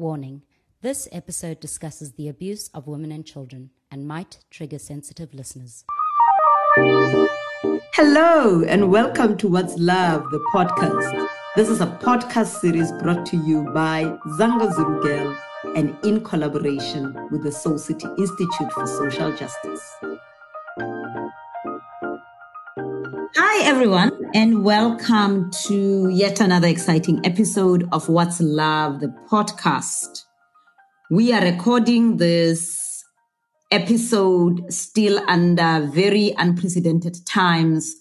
Warning this episode discusses the abuse of women and children and might trigger sensitive listeners. Hello, and welcome to What's Love, the podcast. This is a podcast series brought to you by Zanga Zulu Girl and in collaboration with the Soul City Institute for Social Justice. Everyone, and welcome to yet another exciting episode of What's Love, the podcast. We are recording this episode still under very unprecedented times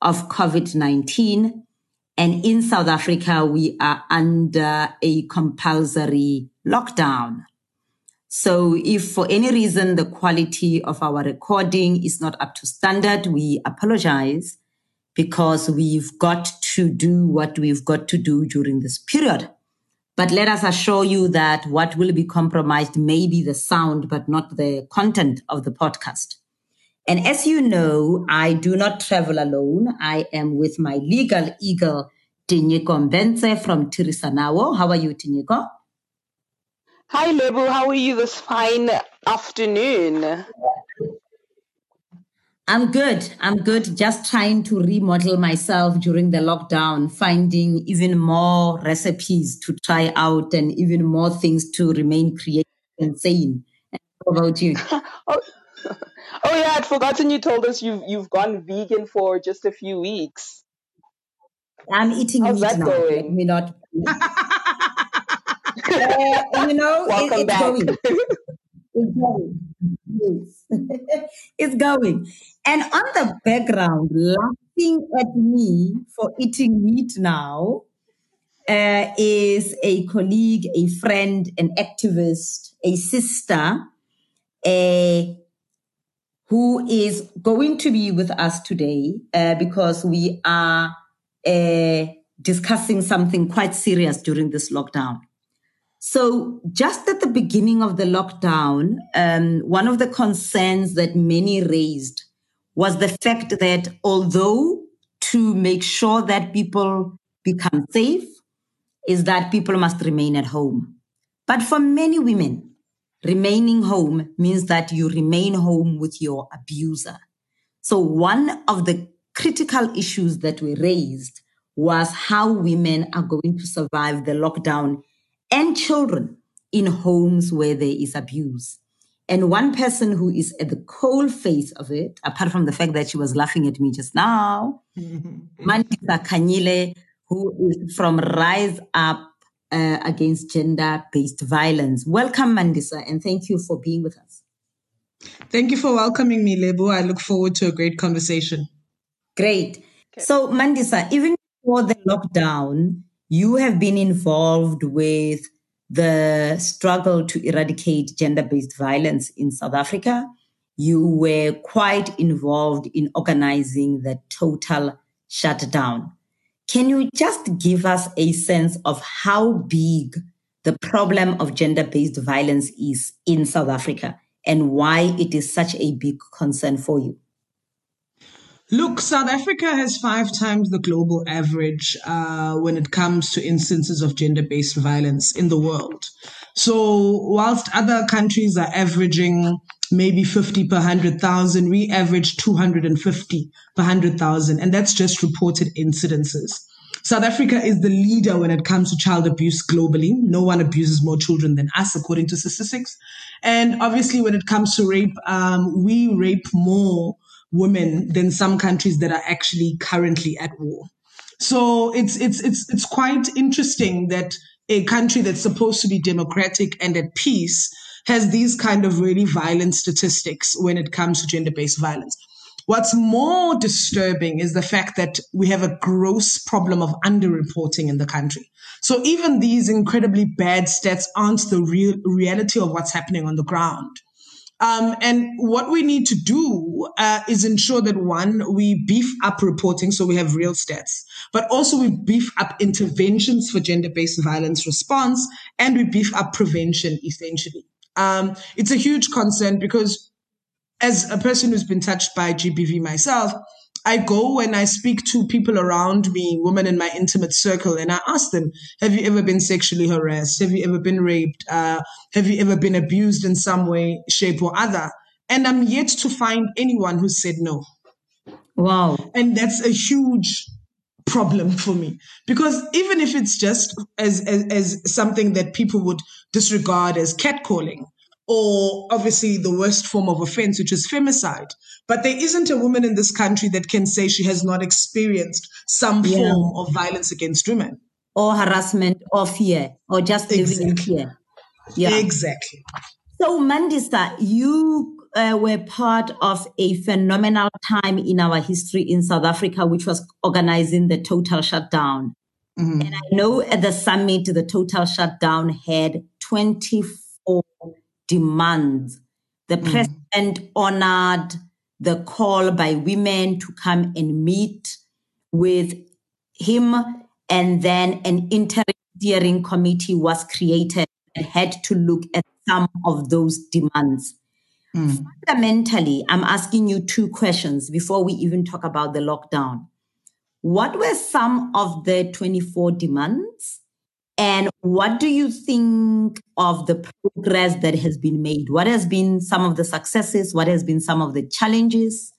of COVID 19. And in South Africa, we are under a compulsory lockdown. So if for any reason the quality of our recording is not up to standard, we apologize because we've got to do what we've got to do during this period. But let us assure you that what will be compromised may be the sound, but not the content of the podcast. And as you know, I do not travel alone. I am with my legal eagle, Tinyiko Mbenze from Tirisanawo. How are you, Tinyiko? Hi, Lebo. How are you this fine afternoon? I'm good. I'm good. Just trying to remodel myself during the lockdown, finding even more recipes to try out and even more things to remain creative and sane. How about you? oh, oh yeah, I'd forgotten you told us you've you've gone vegan for just a few weeks. I'm eating How's meat that now. going? Let me not. Uh, you know, it- Welcome it's back. going. It's going. Yes. it's going. And on the background, laughing at me for eating meat now, uh, is a colleague, a friend, an activist, a sister, a who is going to be with us today uh, because we are uh, discussing something quite serious during this lockdown. So, just at the beginning of the lockdown, um, one of the concerns that many raised was the fact that although to make sure that people become safe is that people must remain at home. But for many women, remaining home means that you remain home with your abuser. So one of the critical issues that were raised was how women are going to survive the lockdown and children in homes where there is abuse. And one person who is at the cold face of it, apart from the fact that she was laughing at me just now, Mandisa Khanyile, who is from Rise Up uh, Against Gender Based Violence. Welcome, Mandisa, and thank you for being with us. Thank you for welcoming me, Lebo. I look forward to a great conversation. Great. So, Mandisa, even before the lockdown, you have been involved with the struggle to eradicate gender based violence in South Africa. You were quite involved in organizing the total shutdown. Can you just give us a sense of how big the problem of gender based violence is in South Africa and why it is such a big concern for you? Look, South Africa has five times the global average uh, when it comes to instances of gender based violence in the world. So, whilst other countries are averaging maybe 50 per 100,000, we average 250 per 100,000, and that's just reported incidences. South Africa is the leader when it comes to child abuse globally. No one abuses more children than us, according to statistics. And obviously, when it comes to rape, um, we rape more women than some countries that are actually currently at war. So it's it's it's it's quite interesting that a country that's supposed to be democratic and at peace has these kind of really violent statistics when it comes to gender-based violence. What's more disturbing is the fact that we have a gross problem of underreporting in the country. So even these incredibly bad stats aren't the real reality of what's happening on the ground. Um, and what we need to do uh, is ensure that one, we beef up reporting so we have real stats, but also we beef up interventions for gender based violence response and we beef up prevention essentially. Um, it's a huge concern because as a person who's been touched by GBV myself, I go and I speak to people around me, women in my intimate circle, and I ask them, have you ever been sexually harassed? Have you ever been raped? Uh, have you ever been abused in some way, shape, or other? And I'm yet to find anyone who said no. Wow. And that's a huge problem for me because even if it's just as, as, as something that people would disregard as catcalling or obviously the worst form of offense, which is femicide. But there isn't a woman in this country that can say she has not experienced some Yeah. form of violence against women. Or harassment or fear or just living in Exactly. fear. Yeah. Exactly. So, Mandisa, you uh, were part of a phenomenal time in our history in South Africa, which was organizing the total shutdown. Mhm. And I know at the summit, the total shutdown had 24 demands. The hmm. president honored the call by women to come and meet with him. And then an interim steering committee was created and had to look at some of those demands. Hmm. Fundamentally, I'm asking you two questions before we even talk about the lockdown. What were some of the 24 demands? And what do you think of the progress that has been made? What has been some of the successes? What has been some of the challenges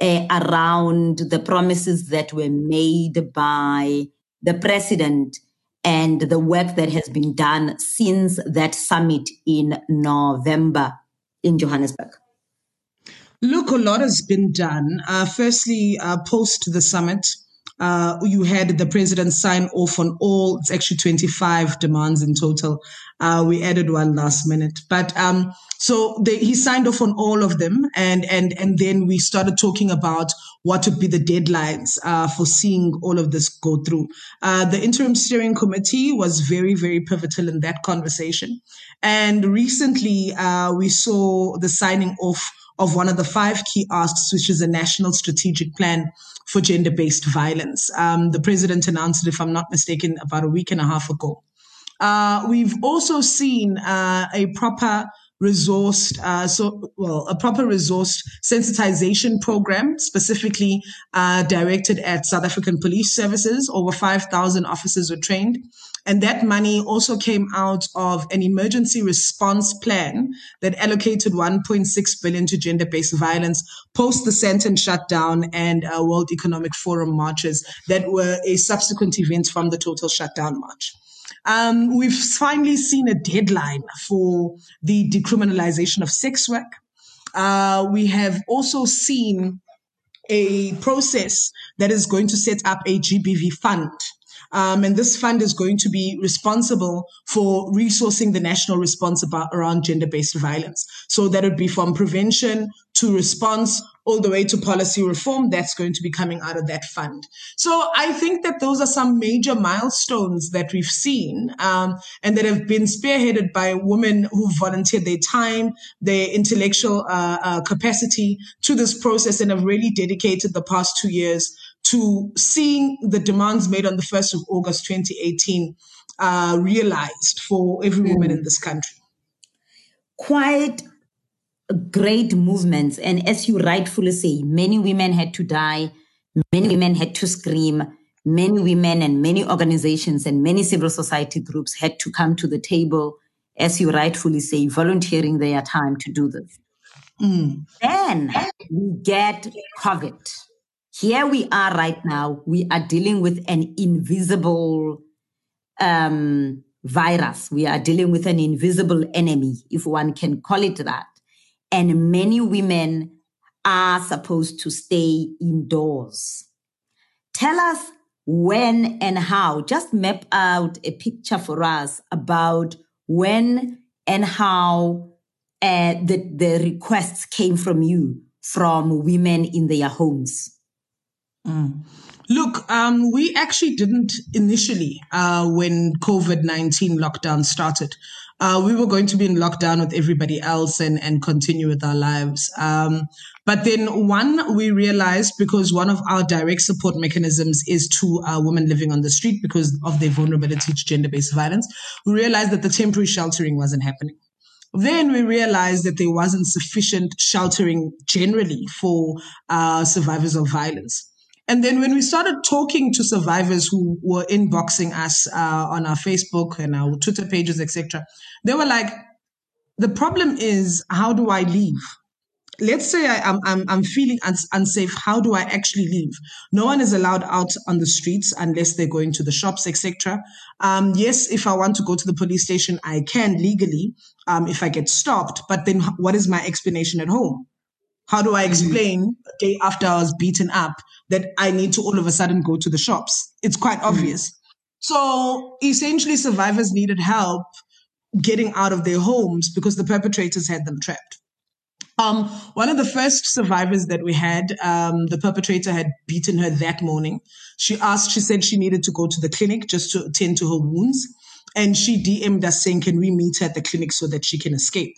uh, around the promises that were made by the president and the work that has been done since that summit in November in Johannesburg? Look, a lot has been done. Uh, firstly, uh, post the summit, uh, you had the president sign off on all, it's actually 25 demands in total. Uh, we added one last minute, but, um, so they, he signed off on all of them and, and, and then we started talking about what would be the deadlines, uh, for seeing all of this go through. Uh, the interim steering committee was very, very pivotal in that conversation. And recently, uh, we saw the signing off of one of the five key asks, which is a national strategic plan for gender based violence. Um, the president announced it, if I'm not mistaken, about a week and a half ago. Uh, we've also seen uh, a proper resourced, uh, so well, a proper resourced sensitization program specifically uh, directed at South African police services. Over 5,000 officers were trained. And that money also came out of an emergency response plan that allocated 1.6 billion to gender-based violence post the Sandton shutdown and uh, World Economic Forum marches that were a subsequent event from the total shutdown march. Um, we've finally seen a deadline for the decriminalization of sex work. Uh, we have also seen a process that is going to set up a GBV fund. Um, and this fund is going to be responsible for resourcing the national response about, around gender-based violence. So that would be from prevention to response all the way to policy reform that's going to be coming out of that fund. So I think that those are some major milestones that we've seen um, and that have been spearheaded by women who volunteered their time, their intellectual uh, uh, capacity to this process and have really dedicated the past two years to seeing the demands made on the 1st of August 2018 uh, realized for every woman in this country. Quite great movements. And as you rightfully say, many women had to die, many women had to scream, many women and many organizations and many civil society groups had to come to the table, as you rightfully say, volunteering their time to do this. Then we get COVID. Here we are right now. We are dealing with an invisible um, virus. We are dealing with an invisible enemy, if one can call it that. And many women are supposed to stay indoors. Tell us when and how. Just map out a picture for us about when and how uh, the, the requests came from you, from women in their homes. Look, um, we actually didn't initially uh, when COVID 19 lockdown started. Uh, we were going to be in lockdown with everybody else and, and continue with our lives. Um, but then, one, we realized because one of our direct support mechanisms is to uh, women living on the street because of their vulnerability to gender based violence, we realized that the temporary sheltering wasn't happening. Then we realized that there wasn't sufficient sheltering generally for uh, survivors of violence. And then when we started talking to survivors who were inboxing us uh, on our Facebook and our Twitter pages, etc., they were like, the problem is, how do I leave? let's say I, am I'm, I'm feeling uns- unsafe. How do I actually leave? No one is allowed out on the streets unless they're going to the shops, etc. Um, yes, if I want to go to the police station, I can legally um, if I get stopped. But then, what is my explanation at home? How do I mm-hmm. explain mm-hmm. day after I was beaten up that I need to all of a sudden go to the shops? It's quite mm-hmm. obvious. So essentially, survivors needed help getting out of their homes because the perpetrators had them trapped. Um, one of the first survivors that we had, um, the perpetrator had beaten her that morning. She asked, she said she needed to go to the clinic just to attend to her wounds. And she DM'd us saying, can we meet her at the clinic so that she can escape?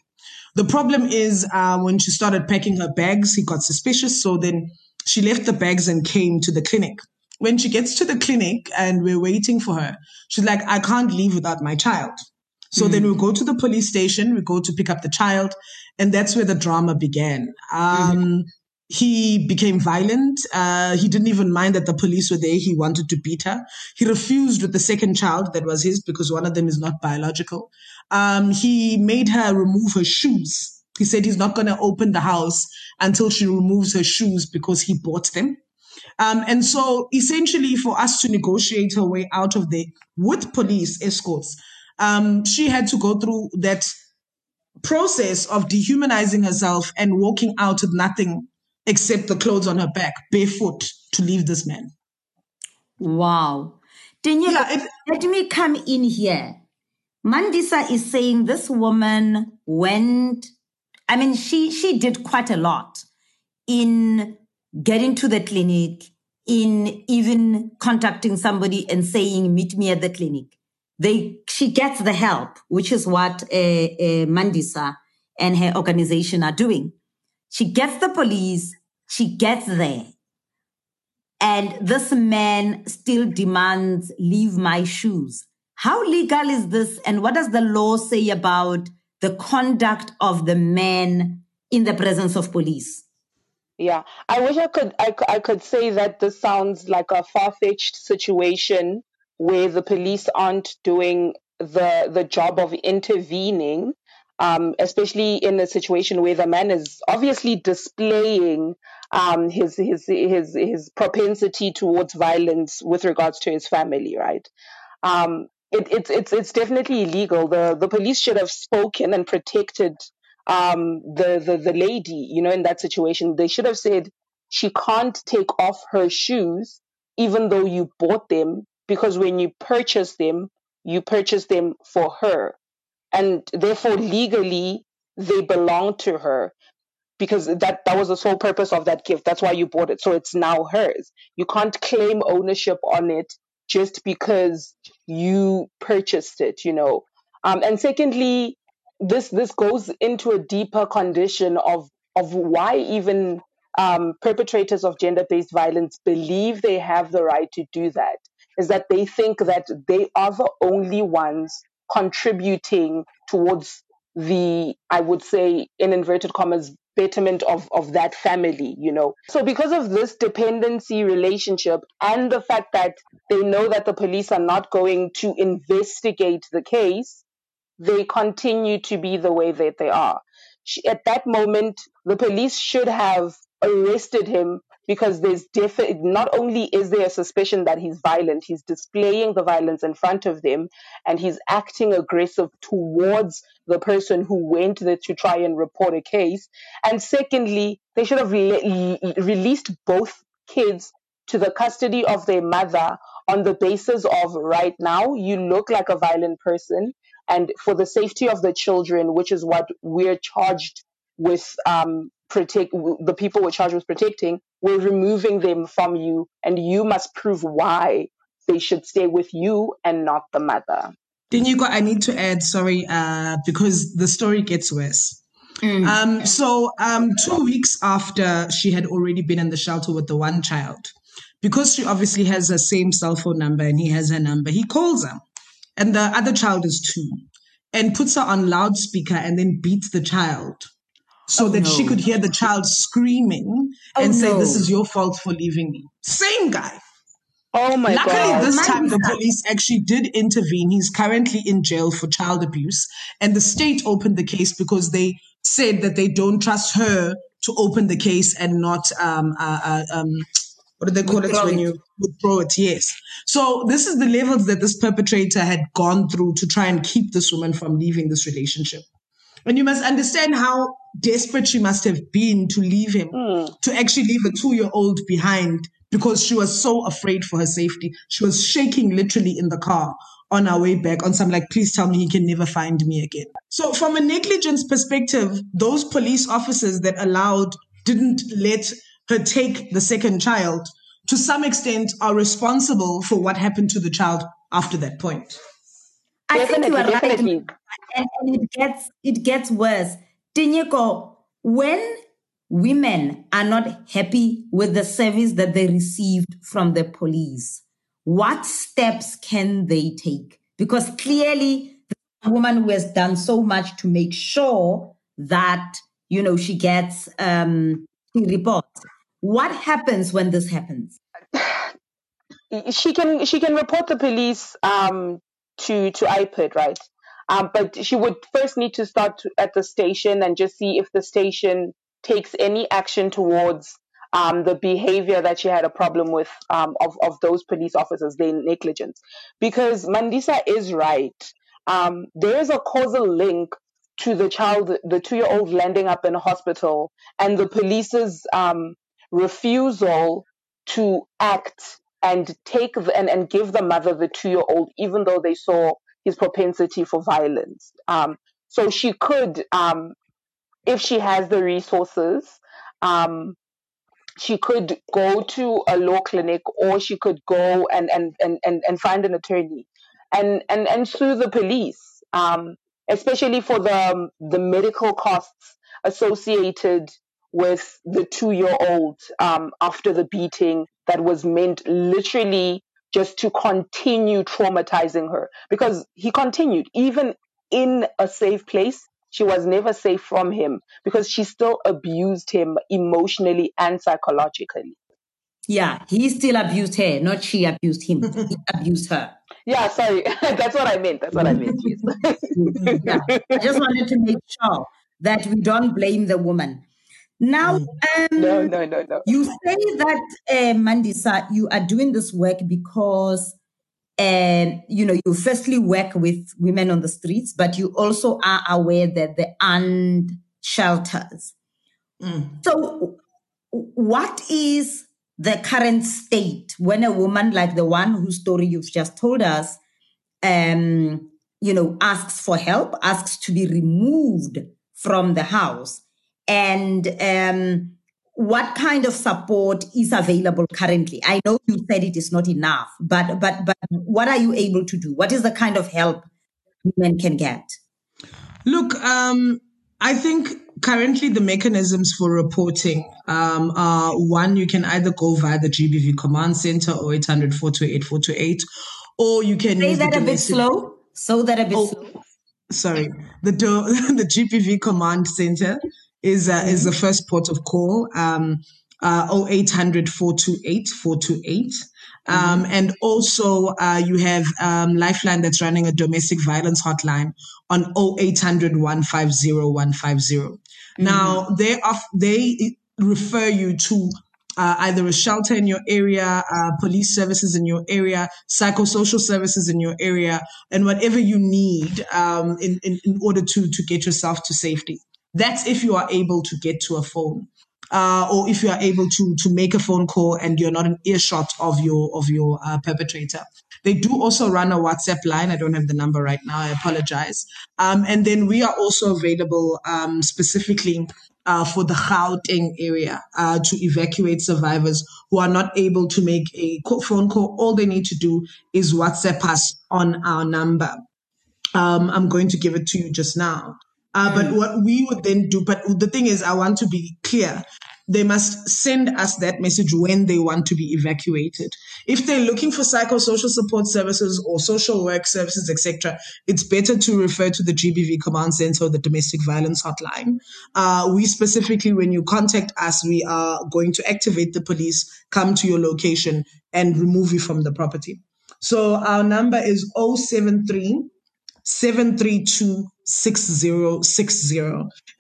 The problem is uh, when she started packing her bags, he got suspicious. So then she left the bags and came to the clinic. When she gets to the clinic and we're waiting for her, she's like, I can't leave without my child. So mm then we go to the police station, we go to pick up the child, and that's where the drama began. Um, mm He became violent. Uh, he didn't even mind that the police were there. He wanted to beat her. He refused with the second child that was his because one of them is not biological. Um, he made her remove her shoes. He said he's not going to open the house until she removes her shoes because he bought them. Um, and so essentially for us to negotiate her way out of there with police escorts, um, she had to go through that process of dehumanizing herself and walking out with nothing except the clothes on her back, barefoot, to leave this man. Wow. Daniela, yeah, it, let me come in here. Mandisa is saying this woman went, I mean, she, she did quite a lot in getting to the clinic, in even contacting somebody and saying, meet me at the clinic they she gets the help, which is what uh, uh, Mandisa and her organization are doing. She gets the police, she gets there. And this man still demands, leave my shoes. How legal is this? And what does the law say about the conduct of the man in the presence of police? Yeah, I wish I could I, I could say that this sounds like a far fetched situation where the police aren't doing the the job of intervening, um, especially in a situation where the man is obviously displaying um, his his his his propensity towards violence with regards to his family, right? Um, it, it's it's it's definitely illegal. The the police should have spoken and protected um, the the the lady. You know, in that situation, they should have said she can't take off her shoes even though you bought them because when you purchase them, you purchase them for her. And therefore, legally, they belong to her because that, that was the sole purpose of that gift. That's why you bought it. So it's now hers. You can't claim ownership on it just because you purchased it, you know. Um, and secondly, this this goes into a deeper condition of of why even um, perpetrators of gender-based violence believe they have the right to do that is that they think that they are the only ones contributing towards the, I would say, in inverted commas, betterment of, of that family, you know. So because of this dependency relationship and the fact that they know that the police are not going to investigate the case, they continue to be the way that they are. At that moment, the police should have arrested him because there's defi- not only is there a suspicion that he's violent, he's displaying the violence in front of them and he's acting aggressive towards the person who went there to try and report a case. And secondly, they should have le- released both kids to the custody of their mother on the basis of right now, you look like a violent person. And for the safety of the children, which is what we're charged with um, protect the people we're charged with protecting, we're removing them from you, and you must prove why they should stay with you and not the mother. Tinyiko, I need to add, sorry, uh, because the story gets worse. Mm. Um, so, um, two weeks after she had already been in the shelter with the one child, because she obviously has the same cell phone number and he has her number, he calls her. And the other child is two. and puts her on loudspeaker and then beats the child so Oh, that she could hear the child screaming Oh, and say, no. This is your fault for leaving me. Same guy. Oh my Luckily, god. Luckily, this time the police actually did intervene. He's currently in jail for child abuse, and the state opened the case because they said that they don't trust her to open the case and not um, uh, uh, um, what do they call Withdraw it when it. you withdraw it? Yes. So this is the levels that this perpetrator had gone through to try and keep this woman from leaving this relationship. And you must understand how desperate she must have been to leave him, hmm. to actually leave a two year old behind because she was so afraid for her safety. She was shaking literally in the car on our way back on some like, please tell me he can never find me again. So from a negligence perspective, those police officers that allowed, didn't let her take the second child to some extent are responsible for what happened to the child after that point. I think you are right. definitely. And, and it gets it gets worse. Tinyiko, when women are not happy with the service that they received from the police, what steps can they take? Because clearly the woman who has done so much to make sure that you know she gets um she reports. What happens when this happens? she can she can report the police um to to IPID, right? Um, but she would first need to start to, at the station and just see if the station takes any action towards um, the behavior that she had a problem with um, of of those police officers, their negligence. Because Mandisa is right. Um, there is a causal link to the child, the two year old landing up in a hospital, and the police's um, refusal to act and take the, and, and give the mother the two year old, even though they saw his propensity for violence. Um, so she could, um, if she has the resources, um, she could go to a law clinic or she could go and, and, and, and, and find an attorney and, and, and sue the police, um, especially for the, the medical costs associated with the two year old um, after the beating that was meant literally just to continue traumatizing her because he continued even in a safe place she was never safe from him because she still abused him emotionally and psychologically Yeah, he still abused her, not she abused him. he abused her. yeah sorry that's what i meant that's what i meant yes. yeah, I just wanted to make sure that we don't blame the woman. Now, um, no no no no. you say that, uh, Mandisa, you are doing this work because, um, you know, you firstly work with women on the streets, but you also are aware that there aren't shelters. So, what is the current state when a woman like the one whose story you've just told us, um, you know, asks for help, asks to be removed from the house, and um, what kind of support is available currently? I know you said it is not enough, but but but what are you able to do? What is the kind of help women can get? Look, um, I think currently the mechanisms for reporting um, are one, you can either go via the GBV command center or 800 428 428, or you can Say use the that a bit slow. So that a bit Oh, slow. sorry, the do- the GBV command center is uh, is the first port of call. Um, uh, 0800 428 428. Um, and also, uh, you have um, Lifeline that's running a domestic violence hotline on 0800 150 150. Now, they off, they refer you to uh, either a shelter in your area, uh, police services in your area, psychosocial services in your area, and whatever you need um, in, in, in order to, to get yourself to safety. That's if you are able to get to a phone. Uh, or if you are able to to make a phone call and you're not an earshot of your of your uh, perpetrator. They do also run a WhatsApp line. I don't have the number right now. I apologize. Um, and then we are also available um, specifically uh, for the Gauteng area uh, to evacuate survivors who are not able to make a phone call. All they need to do is WhatsApp us on our number. Um, I'm going to give it to you just now. Uh, But what we would then do, but the thing is, I want to be clear. they must send us that message when they want to be evacuated. If they're looking for psychosocial support services or social work services, etc., it's better to refer to the GBV command center or the domestic violence hotline. Uh, we specifically, when you contact us, we are going to activate the police, come to your location, and remove you from the property. So our number is 073 732 6060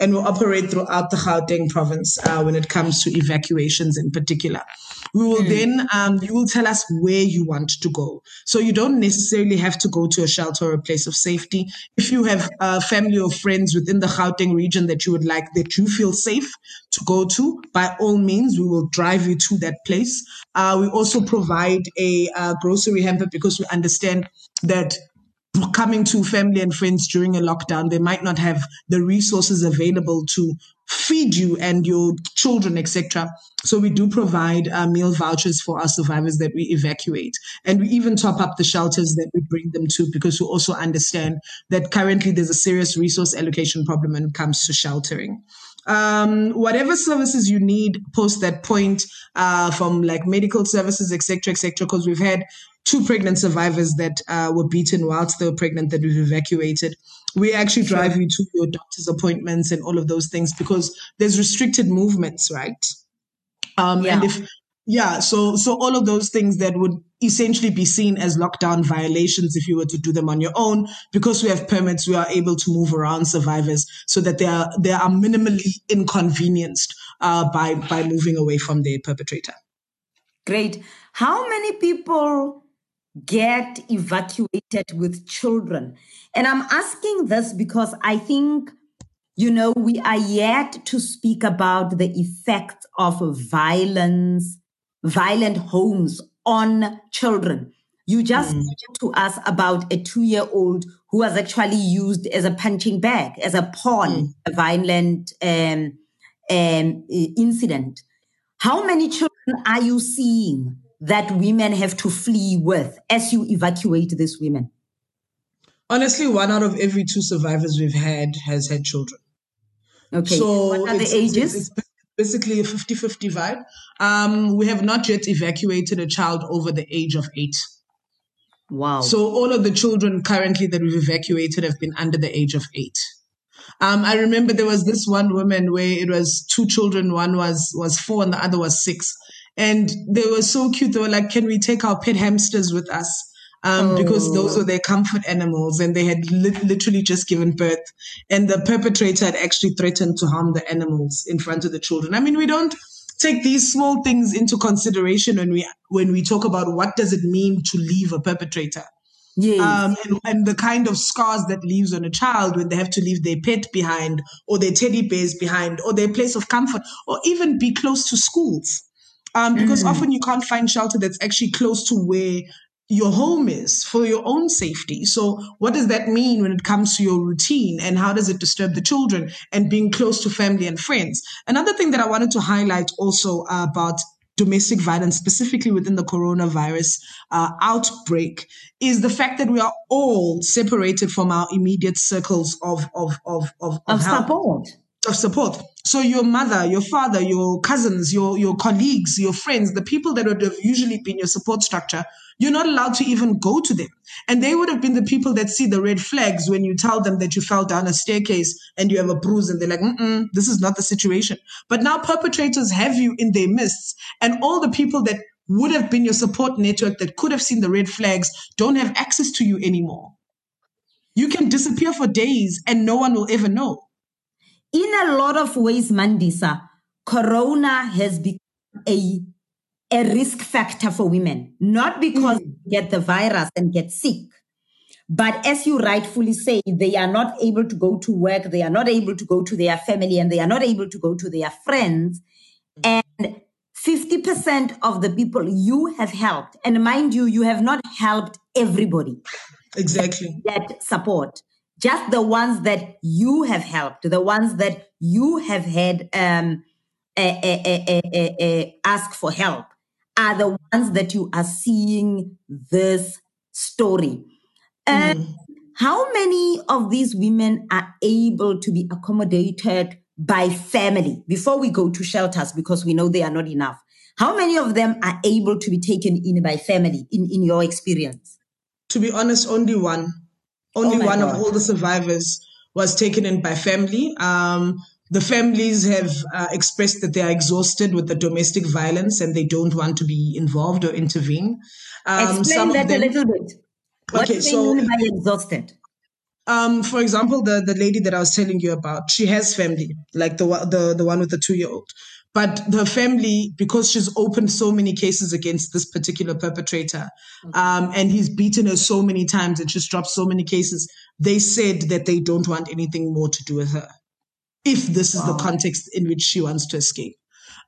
and will operate throughout the Gauteng province uh, when it comes to evacuations in particular. We will mm. then, um, you will tell us where you want to go. So you don't necessarily have to go to a shelter or a place of safety. If you have a family or friends within the Gauteng region that you would like, that you feel safe to go to, by all means, we will drive you to that place. Uh, we also provide a uh, grocery hamper because we understand that coming to family and friends during a lockdown, they might not have the resources available to feed you and your children, etc. So we do provide uh, meal vouchers for our survivors that we evacuate, and we even top up the shelters that we bring them to because we also understand that currently there's a serious resource allocation problem when it comes to sheltering um, whatever services you need post that point uh, from like medical services, etc., etc. Because we've had two pregnant survivors that uh, were beaten whilst they were pregnant that we've evacuated. We actually drive you to your doctor's appointments and all of those things because there's restricted movements, right? Um, yeah. And if yeah, so so all of those things that would essentially be seen as lockdown violations if you were to do them on your own, because we have permits, we are able to move around survivors so that they are they are minimally inconvenienced uh, by by moving away from their perpetrator. Great. How many people get evacuated with children? And I'm asking this because I think you know, we are yet to speak about the effects of violence violent homes on children. You just mm. to us about a two year old who was actually used as a punching bag, as a pawn, mm. a violent um, um, incident. How many children are you seeing that women have to flee with as you evacuate these women? Honestly, one out of every two survivors we've had has had children. Okay. So what are the ages? It's, it's, basically a 50 50 vibe. Um, we have not yet evacuated a child over the age of eight. Wow. So all of the children currently that we've evacuated have been under the age of eight. Um, I remember there was this one woman where it was two children, one was was four and the other was six. And they were so cute. They were like, Can we take our pet hamsters with us? um, oh. because those were their comfort animals and they had li- literally just given birth. And the perpetrator had actually threatened to harm the animals in front of the children. I mean, we don't take these small things into consideration when we when we talk about what does it mean to leave a perpetrator. Yes. Um, and, and, the kind of scars that leaves on a child when they have to leave their pet behind or their teddy bears behind or their place of comfort or even be close to schools. Um, because mm. often you can't find shelter that's actually close to where your home is for your own safety. So, what does that mean when it comes to your routine and how does it disturb the children and being close to family and friends? Another thing that I wanted to highlight also about domestic violence, specifically within the coronavirus uh, outbreak, is the fact that we are all separated from our immediate circles of of of of, of, of support of support. So your mother, your father, your cousins, your your colleagues, your friends, the people that would have usually been your support structure, you're not allowed to even go to them. And they would have been the people that see the red flags when you tell them that you fell down a staircase and you have a bruise and they're like, Mm-mm, this is not the situation. But now perpetrators have you in their midst and all the people that would have been your support network that could have seen the red flags don't have access to you anymore. You can disappear for days and no one will ever know in a lot of ways, Mandisa, corona has become a, a risk factor for women, not because mm. they get the virus and get sick, but as you rightfully say, they are not able to go to work, they are not able to go to their family, and they are not able to go to their friends. And 50% of the people you have helped, and mind you, you have not helped everybody. Exactly. That support just the ones that you have helped, the ones that you have had um, a, a, a, ask for help, are the ones that you are seeing this story. And mm. how many of these women are able to be accommodated by family before we go to shelters because we know they are not enough? How many of them are able to be taken in by family in, in your experience? To be honest, only one. Only Oh one God. of all the survivors was taken in by family. Um, the families have uh, expressed that they are exhausted with the domestic violence and they don't want to be involved or intervene. Um, Explain that them- a little bit. What Okay, do so- mean by exhausted? Um, for example, the the lady that I was telling you about, she has family, like the the the one with the two year old. But the family, because she's opened so many cases against this particular perpetrator, um, and he's beaten her so many times, and she's dropped so many cases, they said that they don't want anything more to do with her, if this is the context in which she wants to escape.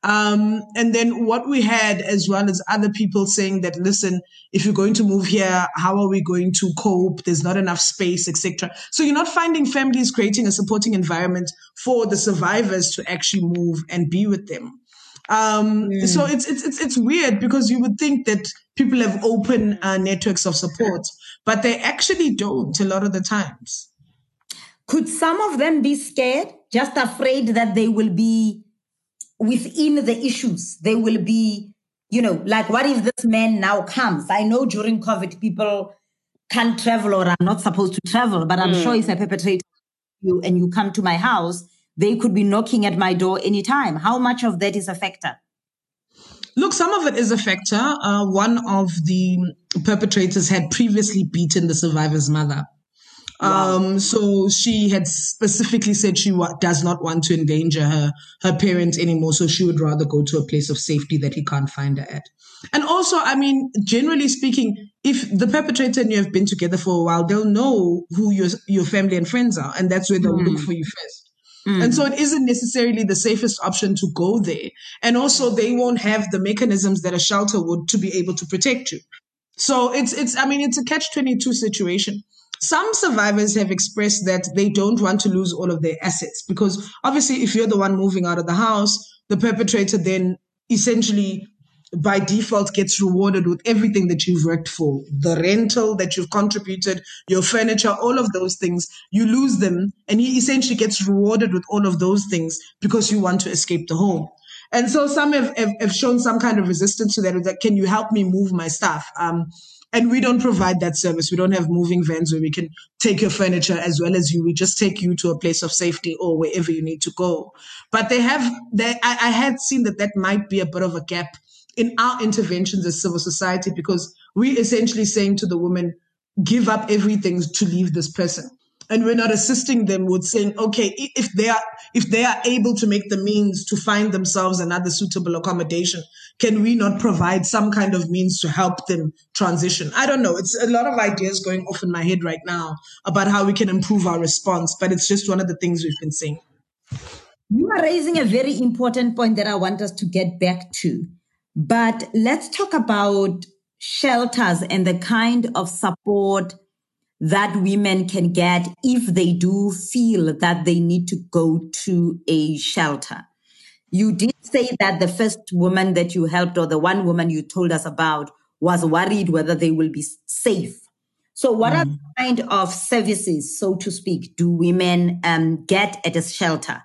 Um, and then what we had as well as other people saying that, listen, if you're going to move here, how are we going to cope? There's not enough space, etc. So you're not finding families creating a supporting environment for the survivors to actually move and be with them. Um, so it's, it's, it's, it's weird because you would think that people have open uh, networks of support, but they actually don't a lot of the times. Could some of them be scared, just afraid that they will be within the issues? there will be, you know, like what if this man now comes? I know during COVID, people can't travel or are not supposed to travel, but I'm sure if a perpetrator you and you come to my house, they could be knocking at my door anytime. How much of that is a factor? Look, some of it is a factor. Uh, one of the perpetrators had previously beaten the survivor's mother. Um, so she had specifically said she wa- does not want to endanger her, her parents anymore. So she would rather go to a place of safety that he can't find her at. And also, I mean, generally speaking, if the perpetrator and you have been together for a while, they'll know who your, your family and friends are. And that's where they'll look for you first. And so it isn't necessarily the safest option to go there. And also they won't have the mechanisms that a shelter would to be able to protect you. So it's, it's, I mean, it's a catch 22 situation. Some survivors have expressed that they don't want to lose all of their assets because obviously if you're the one moving out of the house, the perpetrator then essentially by default gets rewarded with everything that you've worked for. The rental that you've contributed your furniture all of those things you lose them and he essentially gets rewarded with all of those things because you want to escape the home. And so some have, have, have shown some kind of resistance to that that can you help me move my stuff? Um, and we don't provide that service. We don't have moving vans where we can take your furniture as well as you. We just take you to a place of safety or wherever you need to go. But they have, they, I, I had seen that that might be a bit of a gap in our interventions as civil society because we essentially saying to the woman, give up everything to leave this person. And we're not assisting them with saying, okay, if they are, if they are able to make the means to find themselves another suitable accommodation, can we not provide some kind of means to help them transition? I don't know. It's a lot of ideas going off in my head right now about how we can improve our response, but it's just one of the things we've been seeing. You are raising a very important point that I want us to get back to. But let's talk about shelters and the kind of support that women can get if they do feel that they need to go to a shelter. You did say that the first woman that you helped, or the one woman you told us about, was worried whether they will be safe. So, what are the kind of services, so to speak, do women um, get at a shelter?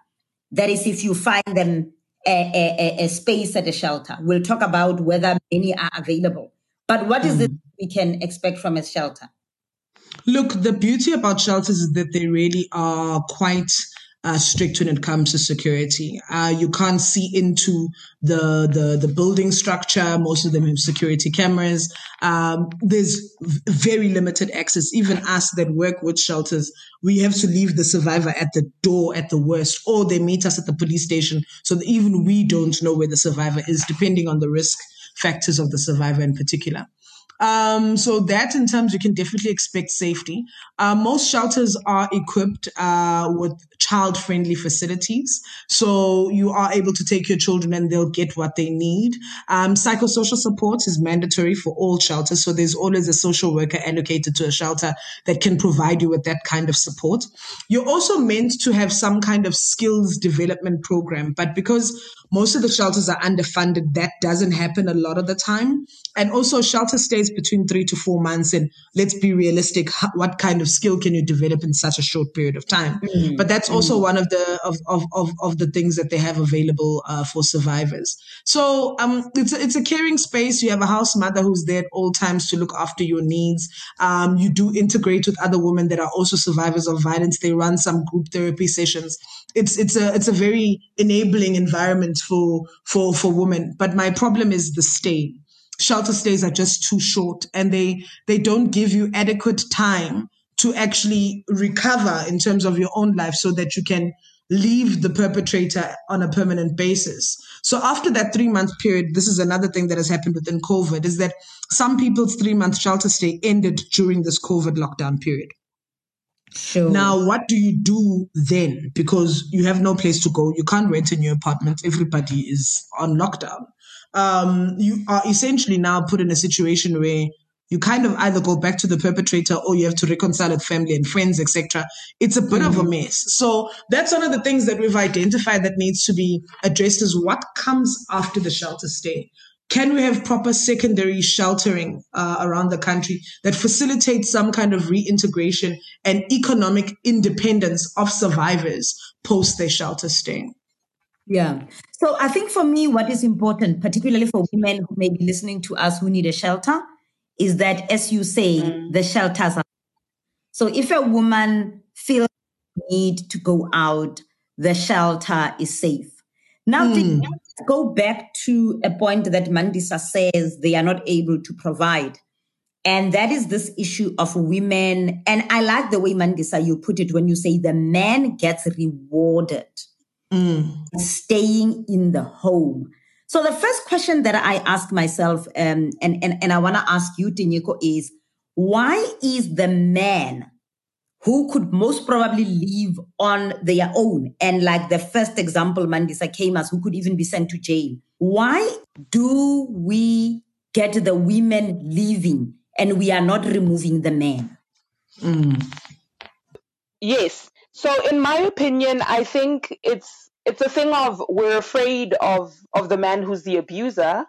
That is, if you find them a, a, a- a space at a shelter. We'll talk about whether many are available. But what is it we can expect from a shelter? Look, the beauty about shelters is that they really are quite uh, strict when it comes to security. Uh, you can't see into the, the the building structure. Most of them have security cameras. Um, there's very limited access. Even us that work with shelters, we have to leave the survivor at the door at the worst, or they meet us at the police station, so even we don't know where the survivor is, depending on the risk factors of the survivor in particular. Um, so that in terms, you can definitely expect safety. Uh, most shelters are equipped uh, with child-friendly facilities, so you are able to take your children and they'll get what they need. Um, psychosocial support is mandatory for all shelters, so there's always a social worker allocated to a shelter that can provide you with that kind of support. You're also meant to have some kind of skills development program, but because most of the shelters are underfunded, that doesn't happen a lot of the time. And also, shelter stays between three to four months. And let's be realistic. What kind of skill can you develop in such a short period of time? Mm-hmm. But that's also mm-hmm. one of the, of, of, of, of, the things that they have available uh, for survivors. So, um, it's a, it's a caring space. You have a house mother who's there at all times to look after your needs. Um, you do integrate with other women that are also survivors of violence. They run some group therapy sessions. It's, it's a, it's a very enabling environment for, for, for women. But my problem is the stay. Shelter stays are just too short and they, they don't give you adequate time to actually recover in terms of your own life so that you can leave the perpetrator on a permanent basis. So after that three month period, this is another thing that has happened within COVID is that some people's three month shelter stay ended during this COVID lockdown period. Sure. Now, what do you do then? Because you have no place to go. You can't rent a new apartment. Everybody is on lockdown. Um, you are essentially now put in a situation where you kind of either go back to the perpetrator or you have to reconcile with family and friends, etc. It's a bit mm-hmm. of a mm-hmm. mess. So that's one of the things that we've identified that needs to be addressed is what comes after the shelter stay. Can we have proper secondary sheltering uh, around the country that facilitates some kind of reintegration and economic independence of survivors post their shelter stay? Yeah. So I think for me, what is important, particularly for women who may be listening to us who need a shelter, is that, as you say, mm. the shelters are. So if a woman feels need to go out, the shelter is safe. Now, mm. Go back to a point that Mandisa says they are not able to provide. And that is this issue of women. And I like the way Mandisa you put it when you say the man gets rewarded mm. staying in the home. So the first question that I ask myself, um, and, and, and I want to ask you, Tinyiko, is why is the man who could most probably live on their own. And like the first example, Mandisa came as who could even be sent to jail. Why do we get the women leaving and we are not removing the men? Mm. Yes. So in my opinion, I think it's it's a thing of we're afraid of of the man who's the abuser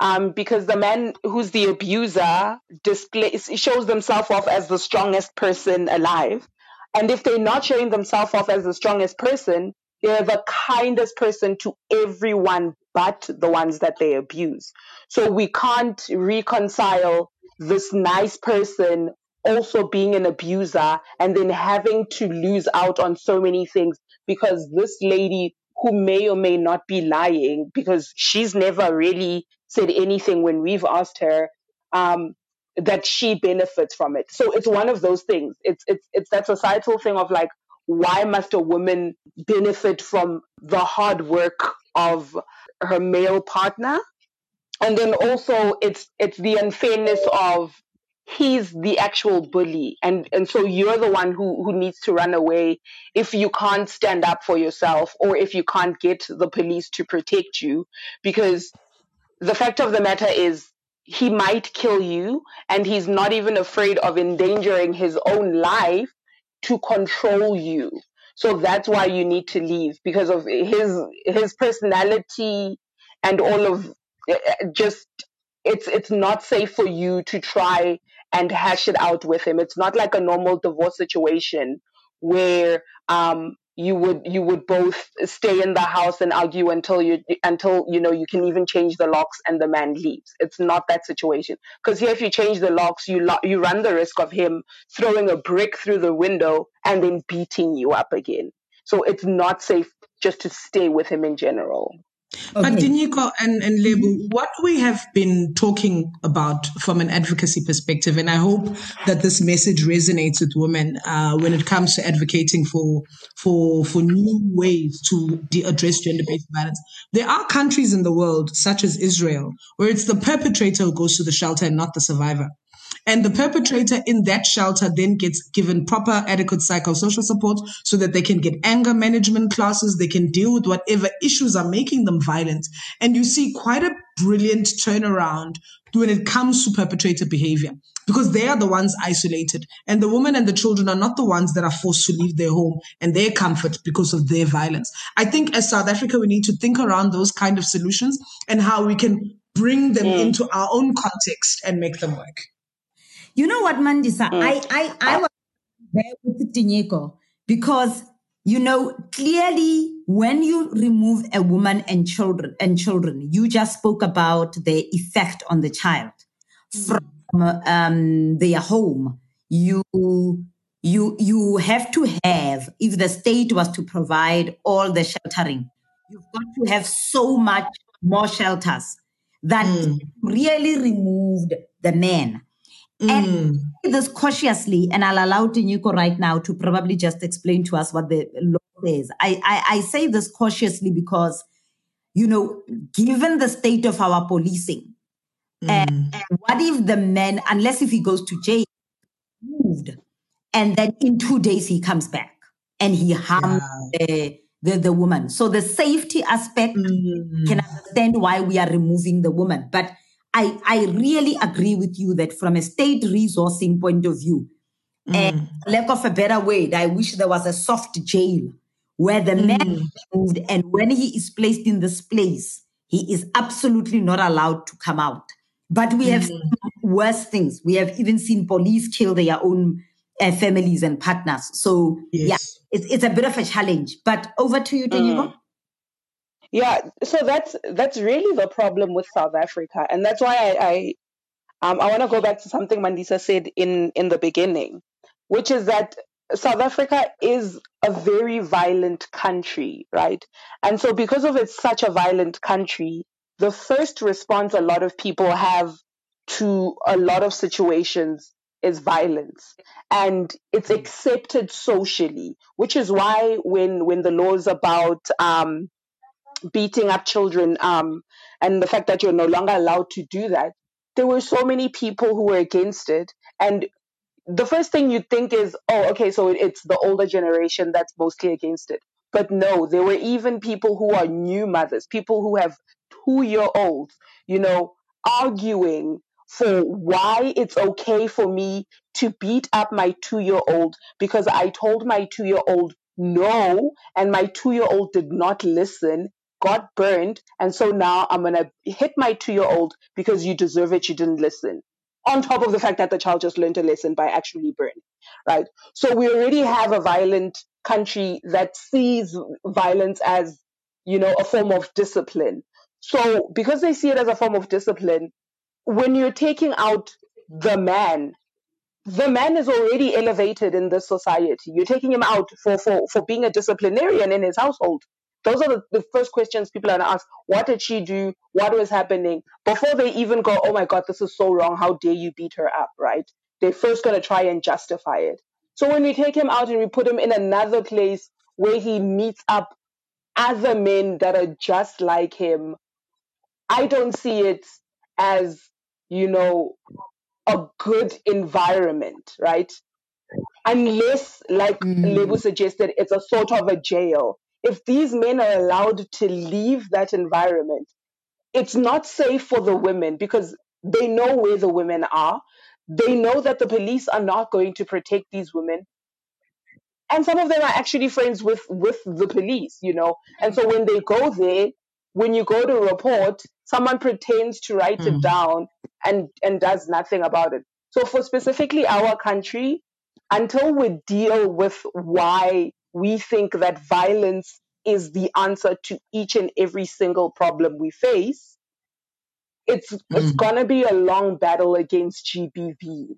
um, because the man who's the abuser displays shows themselves off as the strongest person alive. And if they're not showing themselves off as the strongest person, they're the kindest person to everyone but the ones that they abuse. So we can't reconcile this nice person also being an abuser and then having to lose out on so many things because this lady who may or may not be lying because she's never really said anything when we've asked her um, that she benefits from it. So it's one of those things. It's it's it's that societal thing of like, why must a woman benefit from the hard work of her male partner? And then also it's it's the unfairness of he's the actual bully. And and so you're the one who who needs to run away if you can't stand up for yourself or if you can't get the police to protect you. Because the fact of the matter is he might kill you and he's not even afraid of endangering his own life to control you. So that's why you need to leave because of his his personality and all of eh, eh, just it's it's not safe for you to try and hash it out with him. It's not like a normal divorce situation where um, you would you would both stay in the house and argue until you until you know you can even change the locks and the man leaves. It's not that situation because here if you change the locks, you lo- you run the risk of him throwing a brick through the window and then beating you up again. So it's not safe just to stay with him in general. Okay. But Tinyiko and, and Lebo, what we have been talking about from an advocacy perspective, and I hope that this message resonates with women uh, when it comes to advocating for for for new ways to de- address gender-based violence. There are countries in the world, such as Israel, where it's the perpetrator who goes to the shelter and not the survivor. And the perpetrator in that shelter then gets given proper, adequate psychosocial support so that they can get anger management classes. They can deal with whatever issues are making them violent. And you see quite a brilliant turnaround when it comes to perpetrator behavior because they are the ones isolated and the women and the children are not the ones that are forced to leave their home and their comfort because of their violence. I think as South Africa, we need to think around those kind of solutions and how we can bring them mm. into our own context and make them work. You know what, Mandisa? Mm. I, I, I was there with Tinyiko because you know clearly when you remove a woman and children and children, you just spoke about the effect on the child mm. from um, their home. You you you have to have if the state was to provide all the sheltering, you've got to have so much more shelters that mm. really removed the men. And mm. this cautiously, and I'll allow Tinyiko right now to probably just explain to us what the law says. I, I, I say this cautiously because, you know, given the state of our policing, mm. and, and what if the man, unless if he goes to jail, moved, and then in two days he comes back and he harms the, the, the woman. So the safety aspect mm. can understand why we are removing the woman. But I, I really agree with you that from a state resourcing point of view, mm. and lack of a better word, I wish there was a soft jail where the man is moved and when he is placed in this place, he is absolutely not allowed to come out. But we have mm. seen worse things. We have even seen police kill their own uh, families and partners. So yeah, it's, it's a bit of a challenge. But over to you, Daniel. Yeah, so that's that's really the problem with South Africa, and that's why I I, um, I want to go back to something Mandisa said in in the beginning, which is that South Africa is a very violent country, right? And so because of it's such a violent country, the first response a lot of people have to a lot of situations is violence and it's accepted socially which is why when when the laws about um beating up children um, and the fact that you're no longer allowed to do that, there were so many people who were against it. And the first thing you think is, oh, okay, so it's the older generation that's mostly against it. But no, there were even people who are new mothers, people who have two year olds, you know, arguing for why it's okay for me to beat up my two year old because I told my two year old no, and my two year old did not listen, got burned, and so now I'm gonna hit my two year old because you deserve it, you didn't listen. On top of the fact that the child just learned a lesson by actually burning, right? So we already have a violent country that sees violence as, you know, a form of discipline. So because they see it as a form of discipline, when you're taking out the man, the man is already elevated in this society. You're taking him out for, for, for being a disciplinarian in his household. Those are the, the first questions people are going to ask. What did she do? What was happening? Before they even go, oh my God, this is so wrong. How dare you beat her up, right? They're first going to try and justify it. So when we take him out and we put him in another place where he meets up other men that are just like him, I don't see it as, you know, a good environment, right? Unless, like mm. Lebo suggested, it's a sort of a jail. If these men are allowed to leave that environment, it's not safe for the women because they know where the women are. They know that the police are not going to protect these women. And some of them are actually friends with, with the police, you know. And so when they go there, when you go to report, someone pretends to write it hmm. down and, and does nothing about it. So for specifically our country, until we deal with why we think that violence is the answer to each and every single problem we face, it's it's hmm. gonna be a long battle against GBV.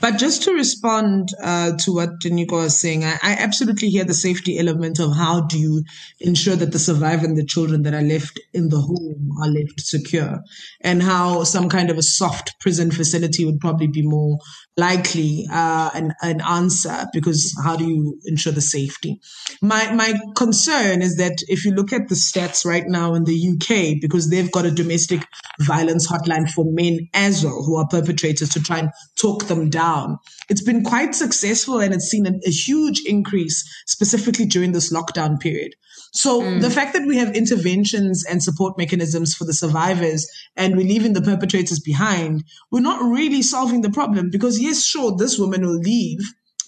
But just to respond uh, to what Tinyiko was saying, I, I absolutely hear the safety element of how do you ensure that the survivor and the children that are left in the home are left secure, and how some kind of a soft prison facility would probably be more likely uh, an, an answer because how do you ensure the safety? My my concern is that if you look at the stats right now in the UK, because they've got a domestic violence hotline for men as well who are perpetrators to try and talk them down. It's been quite successful and it's seen a, a huge increase specifically during this lockdown period. So mm. the fact that we have interventions and support mechanisms for the survivors and we're leaving the perpetrators behind, we're not really solving the problem because yes, sure, this woman will leave,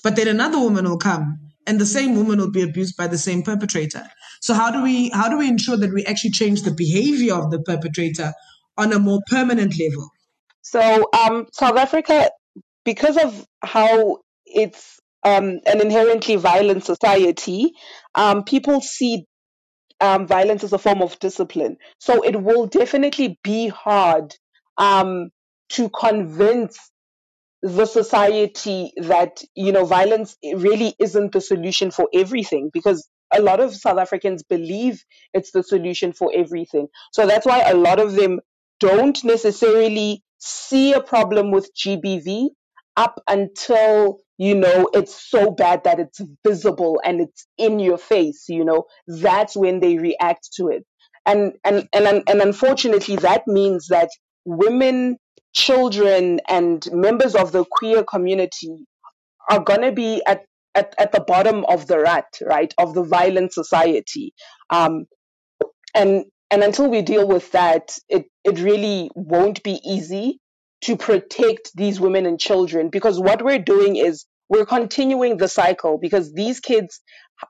but then another woman will come and the same woman will be abused by the same perpetrator. So how do we how do we ensure that we actually change the behavior of the perpetrator on a more permanent level? So um, South Africa, because of how it's um, an inherently violent society, um, people see um, violence as a form of discipline. So it will definitely be hard um, to convince the society that you know violence really isn't the solution for everything because a lot of South Africans believe it's the solution for everything. So that's why a lot of them don't necessarily see a problem with GBV up until you know it's so bad that it's visible and it's in your face you know that's when they react to it and and and and unfortunately that means that women children and members of the queer community are going to be at, at, at the bottom of the rat right, of the violent society. Um, and and until we deal with that, it, it really won't be easy to protect these women and children because what we're doing is we're continuing the cycle because these kids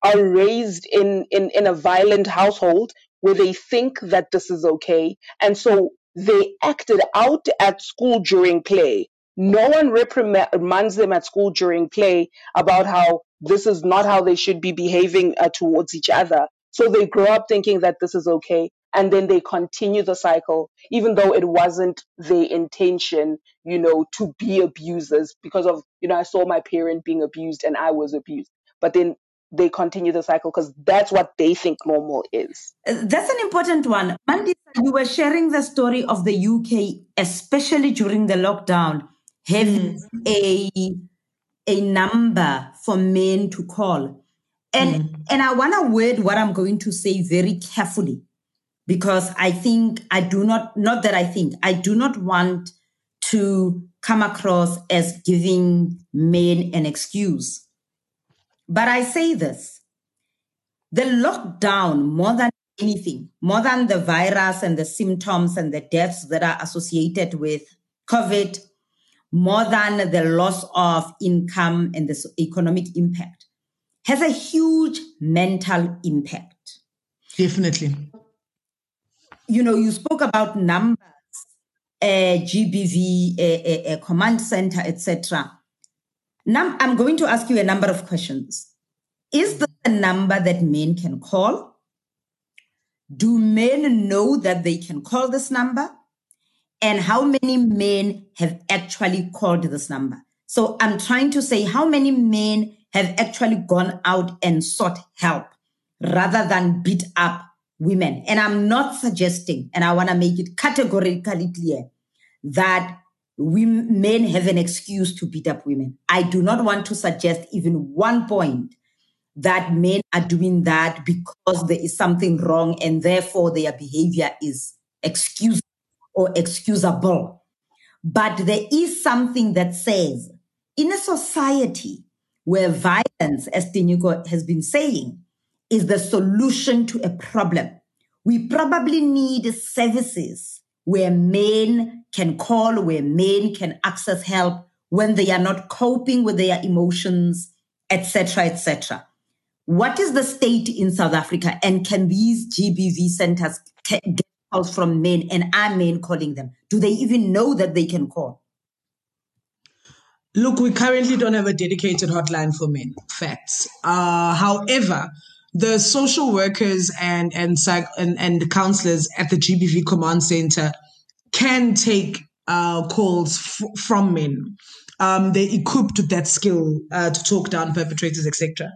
are raised in, in, in a violent household where they think that this is okay. And so they acted out at school during play. No one reprimands them at school during play about how this is not how they should be behaving uh, towards each other. So they grow up thinking that this is okay. And then they continue the cycle, even though it wasn't their intention, you know, to be abusers because of, you know, I saw my parent being abused and I was abused. But then they continue the cycle because that's what they think normal is. That's an important one. Mandy, you were sharing the story of the UK, especially during the lockdown, having mm. a a number for men to call. And mm. and I want to word what I'm going to say very carefully because I think I do not not that I think I do not want to come across as giving men an excuse but I say this the lockdown, more than anything, more than the virus and the symptoms and the deaths that are associated with COVID, more than the loss of income and the economic impact, has a huge mental impact. Definitely. You know, you spoke about numbers, uh, GBV, a, a, a command center, etc. Now, I'm going to ask you a number of questions. Is this a number that men can call? Do men know that they can call this number? And how many men have actually called this number? So I'm trying to say how many men have actually gone out and sought help rather than beat up women. And I'm not suggesting, and I want to make it categorically clear that we men have an excuse to beat up women. I do not want to suggest even one point that men are doing that because there is something wrong and therefore their behavior is excusable or excusable. But there is something that says in a society where violence, as Tinyiko has been saying, is the solution to a problem, we probably need services where men can call, where men can access help when they are not coping with their emotions, etc., etc. What is the state in South Africa, and can these GBV centers get calls from men, and are men calling them? Do they even know that they can call? Look, we currently don't have a dedicated hotline for men. Facts. Uh, however, the social workers and and and, and the counselors at the GBV command center can take uh, calls f- from men. Um, they're equipped with that skill uh, to talk down perpetrators, etc.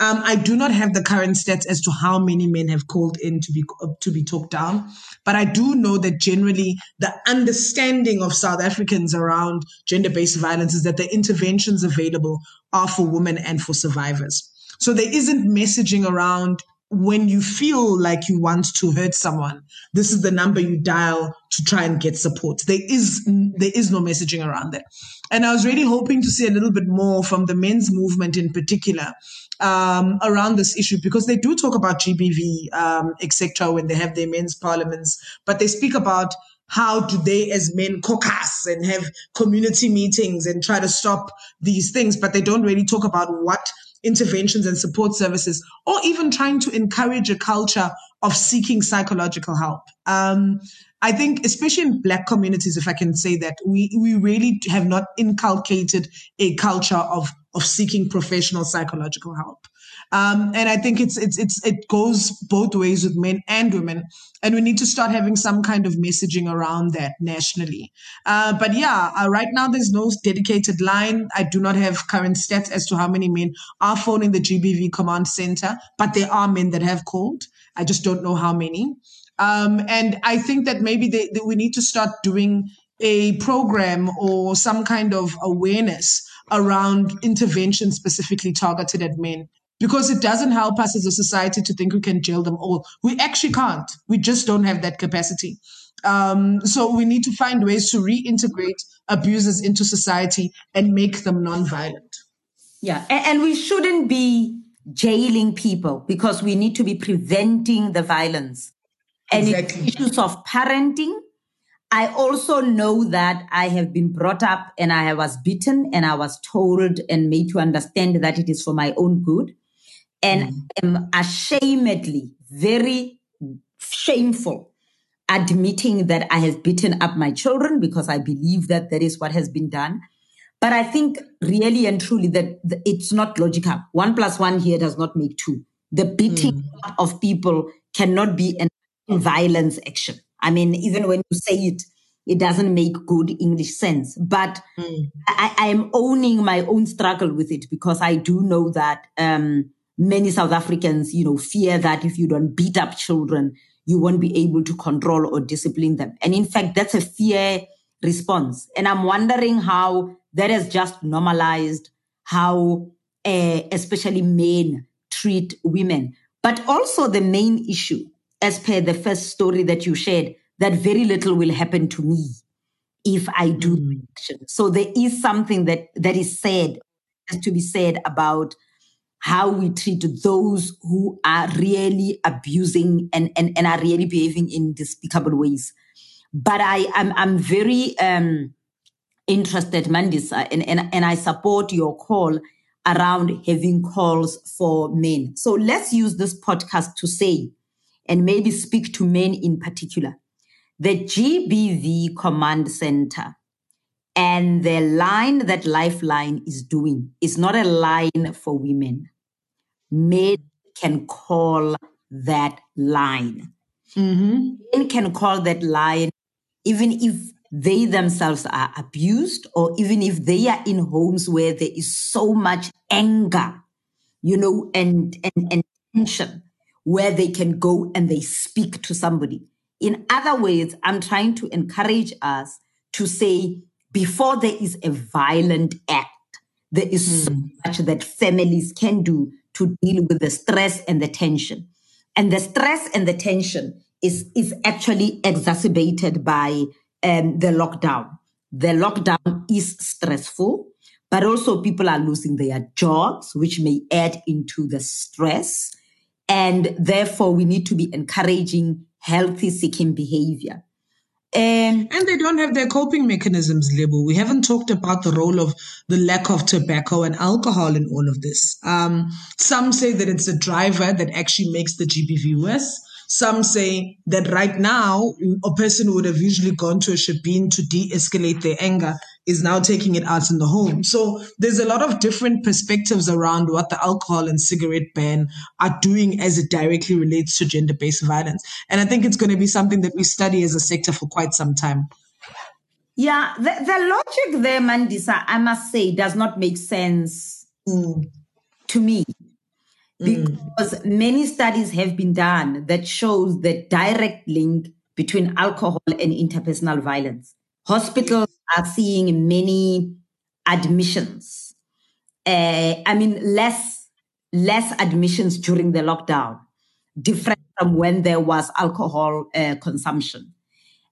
Um, I do not have the current stats as to how many men have called in to be uh, to be talked down, but I do know that generally the understanding of South Africans around gender-based violence is that the interventions available are for women and for survivors. So there isn't messaging around when you feel like you want to hurt someone, this is the number you dial to try and get support. There is there is no messaging around that. And I was really hoping to see a little bit more from the men's movement in particular um, around this issue because they do talk about GBV, um, etc. when they have their men's parliaments, but they speak about how do they as men caucus and have community meetings and try to stop these things, but they don't really talk about what interventions and support services, or even trying to encourage a culture of seeking psychological help. Um, I think, especially in Black communities, if I can say that, we, we really have not inculcated a culture of, of seeking professional psychological help. Um, and I think it's it's it's it goes both ways with men and women, and we need to start having some kind of messaging around that nationally. Uh, but yeah, uh, right now there's no dedicated line. I do not have current stats as to how many men are phoning the GBV command center, but there are men that have called. I just don't know how many. Um, and I think that maybe they, they, we need to start doing a program or some kind of awareness around intervention specifically targeted at men because it doesn't help us as a society to think we can jail them all. We actually can't. We just don't have that capacity. Um, so we need to find ways to reintegrate abusers into society and make them non-violent. Yeah, and, and we shouldn't be jailing people because we need to be preventing the violence. And exactly. issues of parenting, I also know that I have been brought up and I was beaten and I was told and made to understand that it is for my own good and mm. am ashamedly very shameful admitting that I have beaten up my children because I believe that that is what has been done. But I think really and truly that it's not logical. One plus one here does not make two. The beating mm. of people cannot be an violence action. I mean, even when you say it, it doesn't make good English sense. But mm. I, I, am owning my own struggle with it because I do know that um, many South Africans, you know, fear that if you don't beat up children, you won't be able to control or discipline them. And in fact, that's a fear response. And I'm wondering how that has just normalized how, uh, especially men treat women. But also the main issue, as per the first story that you shared, that very little will happen to me if I do mm. action. So there is something that that is said, has to be said about how we treat those who are really abusing and, and, and are really behaving in despicable ways. But I, I'm, I'm very um, interested, Mandisa, and, and, and I support your call around having calls for men. So let's use this podcast to say, and maybe speak to men in particular. The GBV Command Center and the line that Lifeline is doing is not a line for women men can call that line. Mm-hmm. Men can call that line even if they themselves are abused or even if they are in homes where there is so much anger, you know, and, and, and tension where they can go and they speak to somebody. In other words, I'm trying to encourage us to say before there is a violent act, there is mm. so much that families can do to deal with the stress and the tension. And the stress and the tension is, is actually exacerbated by um, the lockdown. The lockdown is stressful, but also people are losing their jobs, which may add into the stress. And therefore, we need to be encouraging healthy seeking behavior. And, and they don't have their coping mechanisms, Lebo. We haven't talked about the role of the lack of tobacco and alcohol in all of this. Um, some say that it's a driver that actually makes the GBV worse. Some say that right now, a person who would have usually gone to a shebeen to de-escalate their anger is now taking it out in the home. So there's a lot of different perspectives around what the alcohol and cigarette ban are doing as it directly relates to gender-based violence. And I think it's going to be something that we study as a sector for quite some time. Yeah, the, the logic there, Mandisa, I must say, does not make sense mm. to me. Mm. Because mm. many studies have been done that shows the direct link between alcohol and interpersonal violence. Hospitals are seeing many admissions. Uh, I mean, less less admissions during the lockdown, different from when there was alcohol uh, consumption.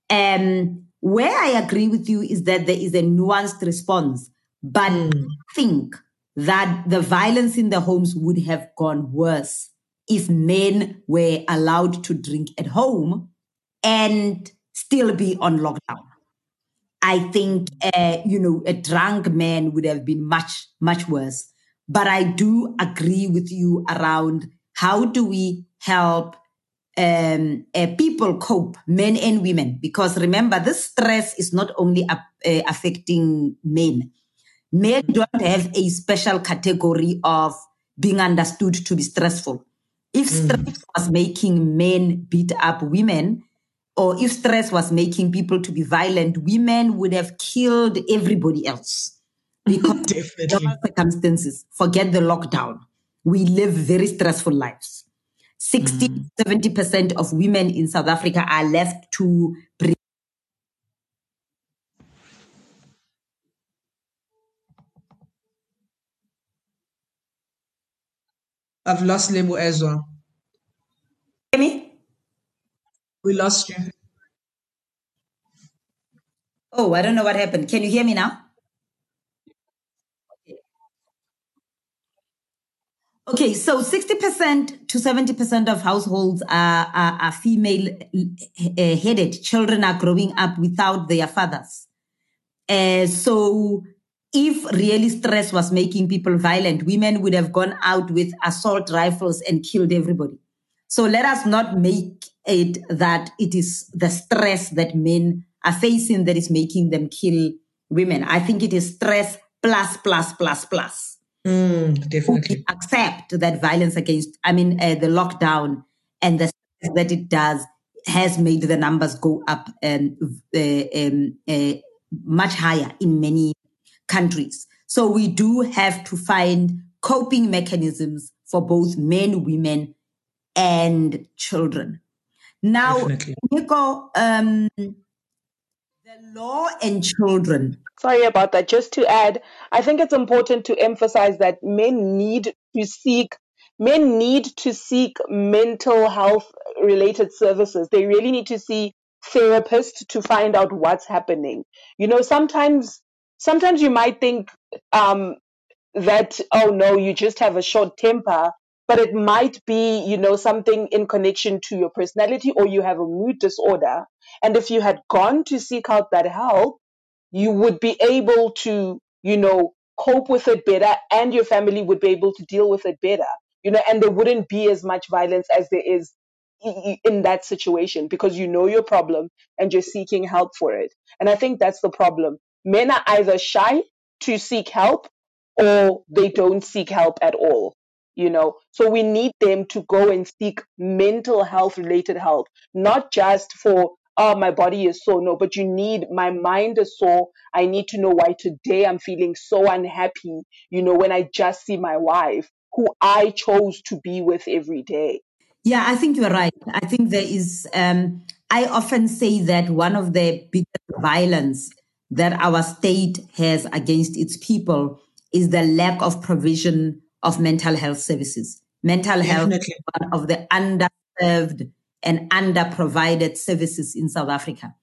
Um, where I agree with you is that there is a nuanced response, but mm. I think that the violence in the homes would have gone worse if men were allowed to drink at home and still be on lockdown. I think, uh, you know, a drunk man would have been much, much worse. But I do agree with you around how do we help um, uh, people cope, men and women? Because remember, this stress is not only uh, affecting men. Men don't have a special category of being understood to be stressful. If mm. stress was making men beat up women, or if stress was making people to be violent, women would have killed everybody else. Because Definitely. circumstances, forget the lockdown. We live very stressful lives. 60 mm. 70% of women in South Africa are left to I've lost Lebo as well. Hear me? We lost you. Oh, I don't know what happened. Can you hear me now? Okay, so 60% to 70% of households are, are, are female uh, headed. Children are growing up without their fathers. Uh, so if really stress was making people violent, women would have gone out with assault rifles and killed everybody. So let us not make it that it is the stress that men are facing that is making them kill women. I think it is stress plus, plus, plus, plus. Mm, definitely. accept that violence against, I mean, uh, the lockdown and the that it does has made the numbers go up and uh, um, uh, much higher in many countries. So we do have to find coping mechanisms for both men, women, and children. Now, Definitely. Nico, um, the law and children. Sorry about that. Just to add, I think it's important to emphasize that men need to seek men need to seek mental health related services. They really need to see therapists to find out what's happening. You know, sometimes sometimes you might think um, that oh no, you just have a short temper, but it might be you know something in connection to your personality or you have a mood disorder. And if you had gone to seek out that help, you would be able to you know cope with it better, and your family would be able to deal with it better. You know, and there wouldn't be as much violence as there is in that situation because you know your problem and you're seeking help for it. And I think that's the problem men are either shy to seek help or they don't seek help at all you know? So we need them to go and seek mental health related help not just for oh my body is sore. No but you need my mind is sore. I need to know why today i'm feeling so unhappy you know when i just see my wife who i chose to be with every day. Yeah i think you're right. I think there is um i often say that one of the biggest violence that our state has against its people is the lack of provision of mental health services. Mental Definitely. health is one of the underserved and underprovided services in South Africa.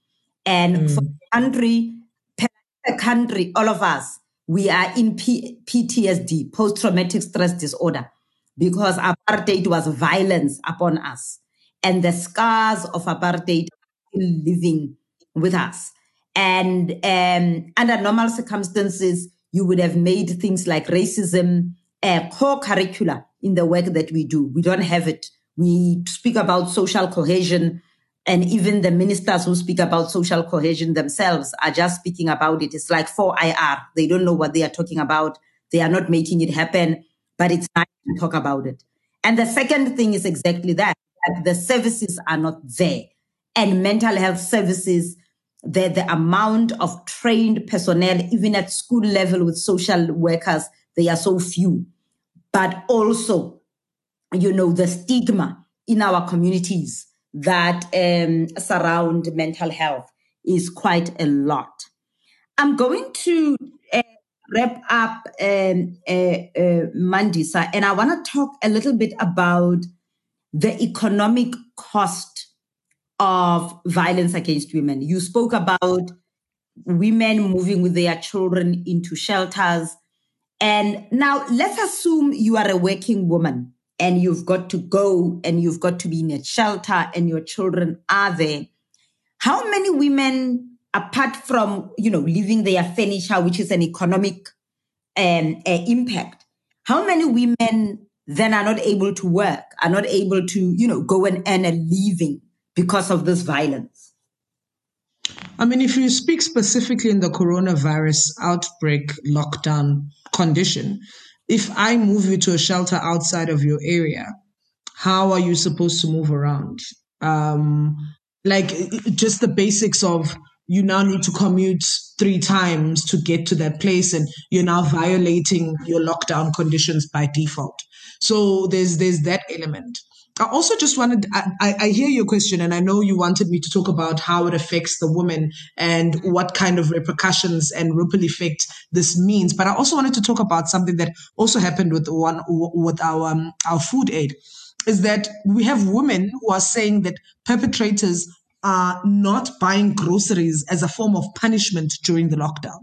And mm. for the country, the country, all of us, we are in P- PTSD, post-traumatic stress disorder, because apartheid was violence upon us. And the scars of apartheid are still living with us. And um, under normal circumstances, you would have made things like racism a core curricula in the work that we do. We don't have it. We speak about social cohesion, and even the ministers who speak about social cohesion themselves are just speaking about it. It's like 4IR. They don't know what they are talking about. They are not making it happen, but it's nice to talk about it. And the second thing is exactly that, that the services are not there. And mental health services the, the amount of trained personnel, even at school level with social workers, they are so few. But also, you know, the stigma in our communities that um, surround mental health is quite a lot. I'm going to uh, wrap up um, uh, uh, Mandisa, and I want to talk a little bit about the economic cost of violence against women. You spoke about women moving with their children into shelters. And now let's assume you are a working woman and you've got to go and you've got to be in a shelter and your children are there. How many women, apart from, you know, leaving their furniture, which is an economic um, uh, impact, how many women then are not able to work, are not able to, you know, go and earn a living because of this violence? I mean, if you speak specifically in the coronavirus outbreak lockdown condition, if I move you to a shelter outside of your area, how are you supposed to move around? Um, like just the basics of you now need to commute three times to get to that place and you're now violating your lockdown conditions by default so there's there's that element I also just wanted, I, I hear your question and I know you wanted me to talk about how it affects the woman and what kind of repercussions and ripple effect this means. But I also wanted to talk about something that also happened with one, with our, um, our food aid is that we have women who are saying that perpetrators are not buying groceries as a form of punishment during the lockdown.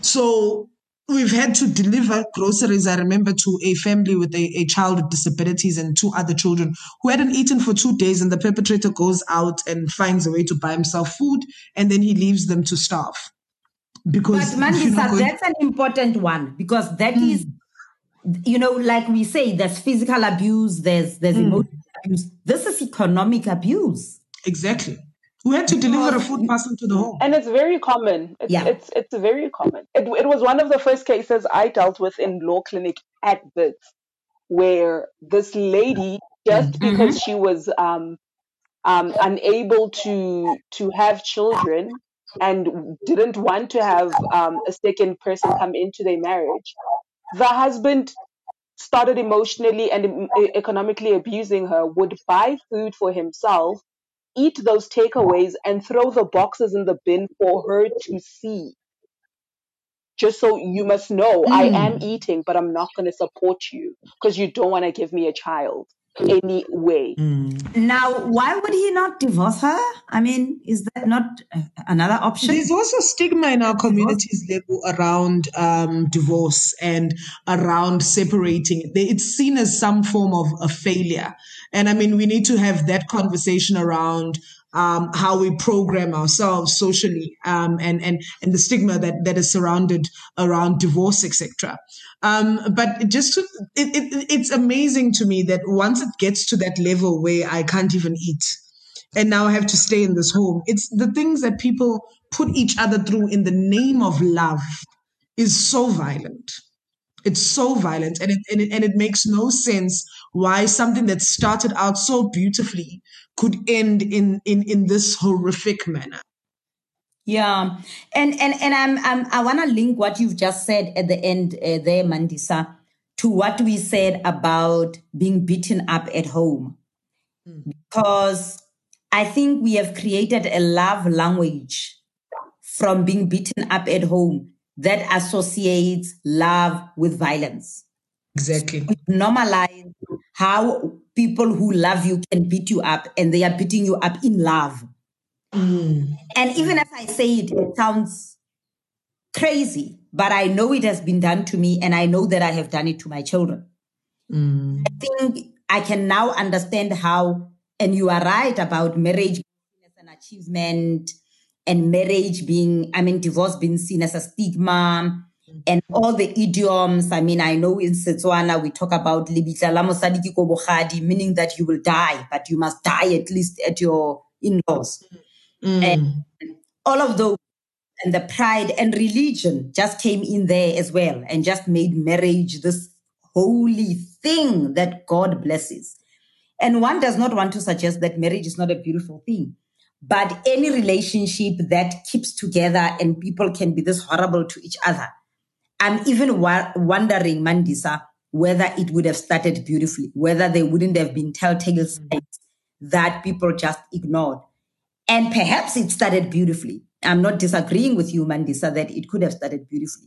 So we've had to deliver groceries, I remember, to a family with a, a child with disabilities and two other children who hadn't eaten for two days. And the perpetrator goes out and finds a way to buy himself food and then he leaves them to starve. Because but Mandisa, going- that's an important one because that mm. is, you know, like we say, there's physical abuse, there's there's mm. emotional abuse. This is economic abuse. Exactly. We had to deliver a food parcel to the home. And it's very common. It's, yeah. it's, it's very common. It, it was one of the first cases I dealt with in law clinic at Wits, where this lady, just mm-hmm. because she was um, um, unable to to have children and didn't want to have um, a second person come into their marriage, the husband started emotionally and economically abusing her, would buy food for himself eat those takeaways and throw the boxes in the bin for her to see. Just so you must know, mm. I am eating, but I'm not going to support you because you don't want to give me a child any way. Mm. Now, why would he not divorce her? I mean, is that not another option? There's also stigma in our communities level around um, divorce and around separating. It's seen as some form of a failure. And I mean, we need to have that conversation around um, how we program ourselves socially um, and and and the stigma that that is surrounded around divorce, etc. Um, but just to, it, it, it's amazing to me that once it gets to that level where I can't even eat, and now I have to stay in this home, it's the things that people put each other through in the name of love is so violent. It's so violent, and it, and it and it makes no sense why something that started out so beautifully could end in in in this horrific manner. Yeah, and and and I'm, I'm I want to link what you've just said at the end uh, there, Mandisa, to what we said about being beaten up at home, mm. because I think we have created a love language from being beaten up at home that associates love with violence. Exactly. We normalize how people who love you can beat you up and they are beating you up in love. Mm. And even as I say it, it sounds crazy, but I know it has been done to me and I know that I have done it to my children. Mm. I think I can now understand how, and you are right about marriage as an achievement and marriage being, I mean, divorce being seen as a stigma and all the idioms. I mean, I know in Setswana we talk about libitla la mosadi ke meaning that you will die, but you must die at least at your in-laws. Mm. And all of those and the pride and religion just came in there as well and just made marriage this holy thing that God blesses. And one does not want to suggest that marriage is not a beautiful thing. But any relationship that keeps together and people can be this horrible to each other I'm even wa- wondering, Mandisa, whether it would have started beautifully, whether there wouldn't have been telltale mm. signs that people just ignored. And perhaps it started beautifully. I'm not disagreeing with you, Mandisa, that it could have started beautifully.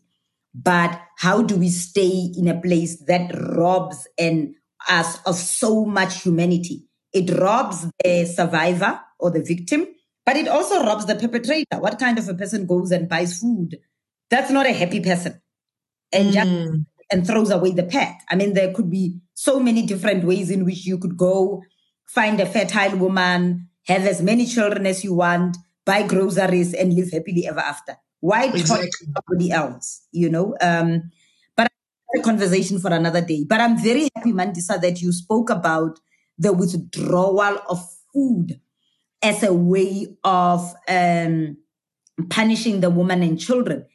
But how do we stay in a place that robs and us of so much humanity? It robs the survivor or the victim, but it also robs the perpetrator. What kind of a person goes and buys food? That's not a happy person and just mm. and throws away the pet. I mean, there could be so many different ways in which you could go find a fertile woman, have as many children as you want, buy groceries, and live happily ever after. Why exactly. somebody else? You know. Um, but a conversation for another day. But I'm very happy, Mandisa, that you spoke about the withdrawal of food as a way of um, punishing the woman and children.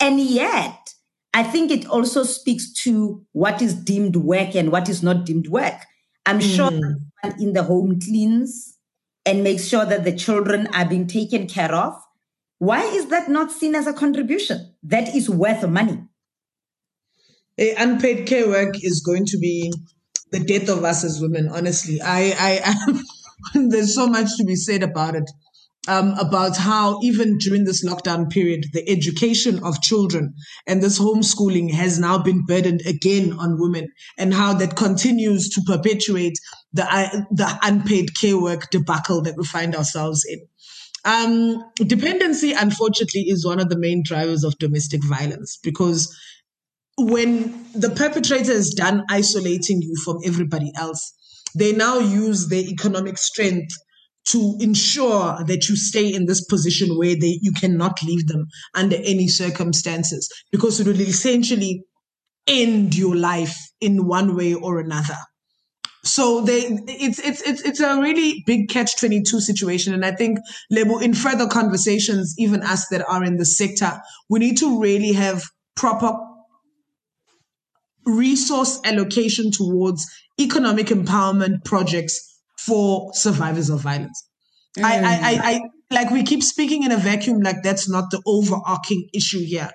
And yet, I think it also speaks to what is deemed work and what is not deemed work. I'm sure Mm. in the home cleans and makes sure that the children are being taken care of. Why is that not seen as a contribution that is worth money? Unpaid care work is going to be the death of us as women. Honestly, I, I, there's so much to be said about it. Um, about how even during this lockdown period, the education of children and this homeschooling has now been burdened again on women, and how that continues to perpetuate the uh, the unpaid care work debacle that we find ourselves in. Um, dependency, unfortunately, is one of the main drivers of domestic violence because when the perpetrator is done isolating you from everybody else, they now use their economic strength to ensure that you stay in this position where they you cannot leave them under any circumstances because it will essentially end your life in one way or another. So they, it's it's it's it's a really big catch twenty two situation, and I think Lebo, in further conversations, even us that are in the sector, we need to really have proper resource allocation towards economic empowerment projects for survivors of violence. I, I, I, I like we keep speaking in a vacuum like that's not the overarching issue here.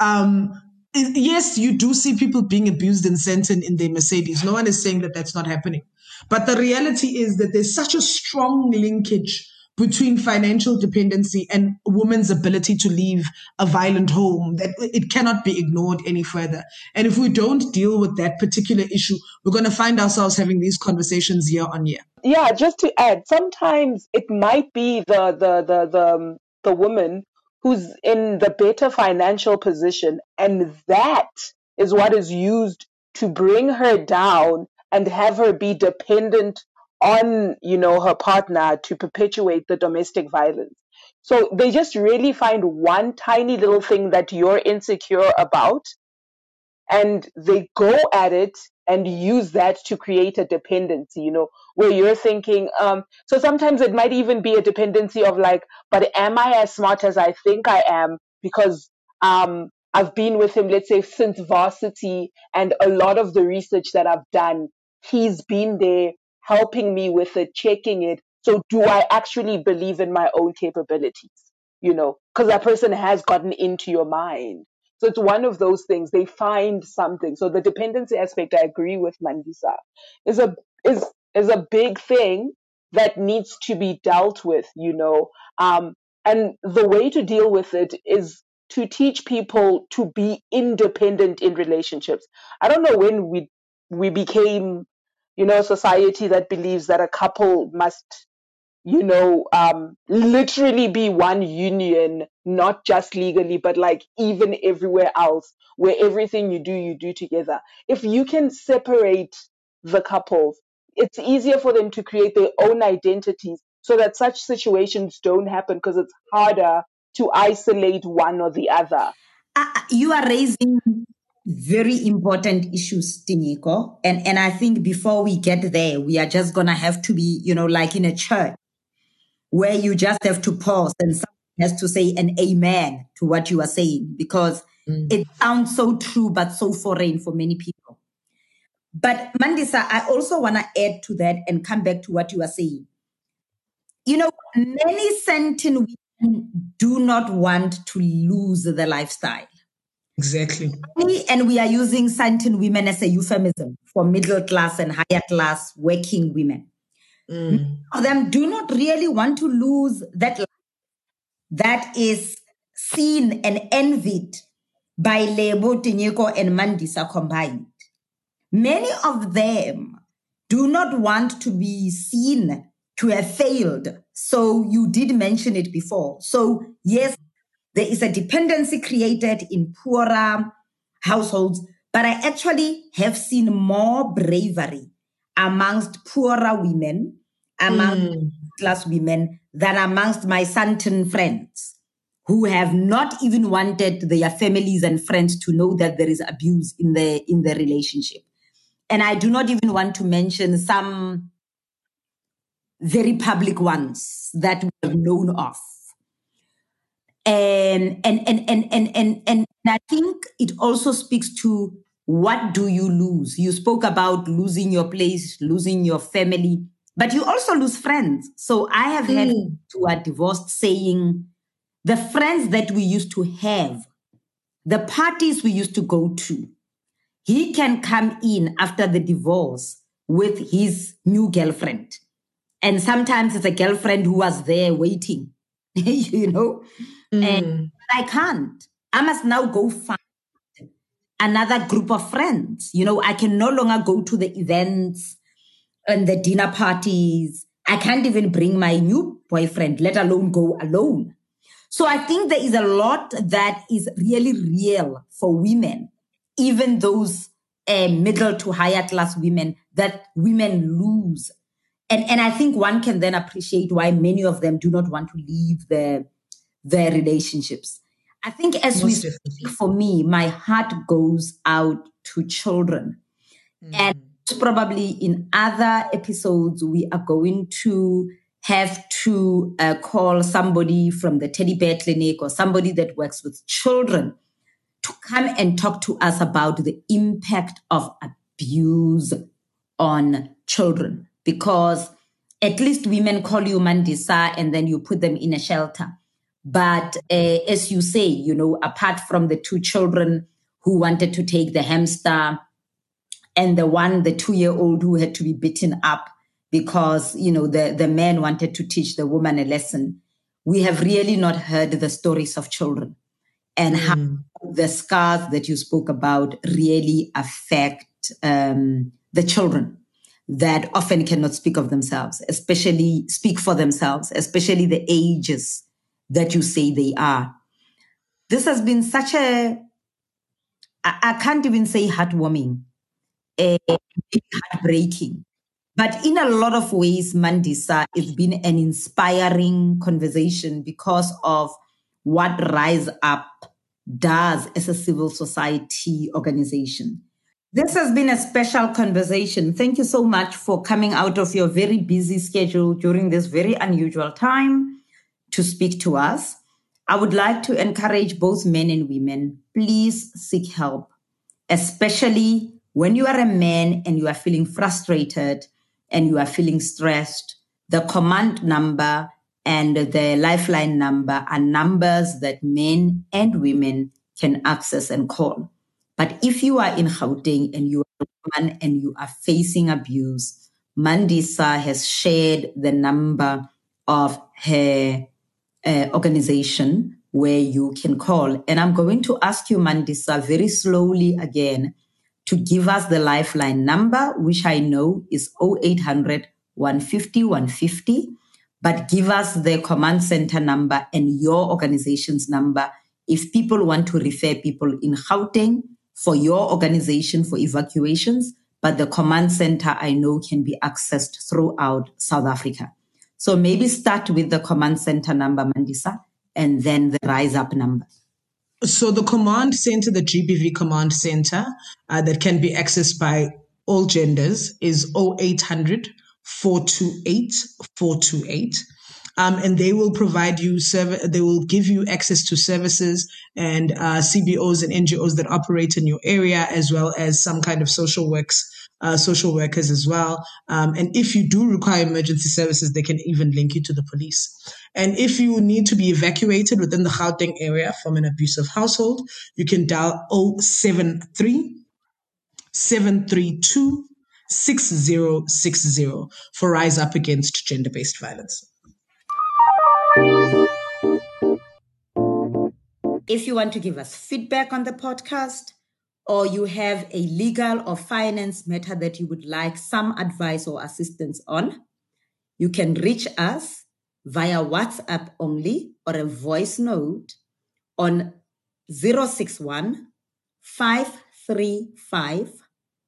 Um, yes, you do see people being abused and sent in in their Mercedes. No one is saying that that's not happening. But the reality is that there's such a strong linkage between financial dependency and a woman's ability to leave a violent home that it cannot be ignored any further. And if we don't deal with that particular issue, we're going to find ourselves having these conversations year on year. yeah just to add sometimes it might be the the the the, um, the woman who's in the better financial position and that is what is used to bring her down and have her be dependent on you know her partner to perpetuate the domestic violence. So they just really find one tiny little thing that you're insecure about and they go at it and use that to create a dependency you know where you're thinking um so sometimes it might even be a dependency of like but am i as smart as i think i am? Because um i've been with him let's say since varsity and a lot of the research that i've done he's been there helping me with it checking it so do i actually believe in my own capabilities you know because that person has gotten into your mind so it's one of those things. They find something. So the dependency aspect, I agree with Mandisa, is a is is a big thing that needs to be dealt with. You know, um, and the way to deal with it is to teach people to be independent in relationships. I don't know when we we became, you know, a society that believes that a couple must you know, um, literally be one union, not just legally, but like even everywhere else, where everything you do, you do together. If you can separate the couples, it's easier for them to create their own identities so that such situations don't happen because it's harder to isolate one or the other. Uh, you are raising very important issues, Tinyiko. And, and I think before we get there, we are just going to have to be, you know, like in a church where you just have to pause and someone has to say an amen to what you are saying because mm. it sounds so true but so foreign for many people. But Mandisa, I also want to add to that and come back to what you are saying. You know, many Sandton women do not want to lose the lifestyle. Exactly. And we are using Sandton women as a euphemism for middle class and higher class working women. Mm. of them do not really want to lose that life that is seen and envied by Lebo, Tinyiko, and Mandisa combined. Many of them do not want to be seen to have failed. So you did mention it before. So yes, there is a dependency created in poorer households, but I actually have seen more bravery amongst poorer women, amongst Mm. class women, than amongst my Sandton friends. who have not even wanted their families and friends to know that there is abuse in the in the relationship. And I do not even want to mention some very public ones that we have known of. And and and and and and, and I think it also speaks to what do you lose? You spoke about losing your place, losing your family, but you also lose friends. So I have had Mm. who are divorced saying the friends that we used to have, the parties we used to go to, he can come in after the divorce with his new girlfriend. And sometimes it's a girlfriend who was there waiting, you know? And Mm. I can't. I must now go find another group of friends. You know, I can no longer go to the events and the dinner parties. I can't even bring my new boyfriend, let alone go alone. So I think there is a lot that is really real for women, even those uh, middle to higher class women that women lose. And, and I think one can then appreciate why many of them do not want to leave their, their relationships. I think as we Most definitely. speak, for me, my heart goes out to children. And probably in other episodes, we are going to have to uh, call somebody from the teddy bear clinic or somebody that works with children to come and talk to us about the impact of abuse on children. Because at least women call you Mandisa and then you put them in a shelter. But uh, as you say, you know, apart from the two children who wanted to take the hamster and the one, the two year old who had to be beaten up because, you know, the, the man wanted to teach the woman a lesson, we have really not heard the stories of children and how the scars that you spoke about really affect um, the children that often cannot speak of themselves, especially speak for themselves, especially the ages that you say they are. This has been such a, I, I can't even say heartwarming, eh, heartbreaking. But in a lot of ways, Mandisa, it's been an inspiring conversation because of what Rise Up does as a civil society organization. This has been a special conversation. Thank you so much for coming out of your very busy schedule during this very unusual time to speak to us. I would like to encourage both men and women, please seek help, especially when you are a man and you are feeling frustrated and you are feeling stressed. The command number and the lifeline number are numbers that men and women can access and call. But if you are in Gauteng and you are a woman and you are facing abuse, Mandisa has shared the number of her uh, organization where you can call. And I'm going to ask you, Mandisa, very slowly again to give us the lifeline number, which I know is 0800 150 150. But give us the command center number and your organization's number if people want to refer people in Gauteng for your organization for evacuations. But the command center I know can be accessed throughout South Africa. So maybe start with the command center number, Mandisa, and then the rise up number. So the command center, the GBV command center uh, that can be accessed by all genders is 0800 428 428. Um, and they will provide you serv- they will give you access to services and uh, CBOs and NGOs that operate in your area, as well as some kind of social works, uh, social workers as well. Um, and if you do require emergency services, they can even link you to the police. And if you need to be evacuated within the Gauteng area from an abusive household, you can dial 073 732 6060 for Rise Up Against Gender Based Violence. If you want to give us feedback on the podcast, or you have a legal or finance matter that you would like some advice or assistance on, you can reach us via WhatsApp only or a voice note on 061 535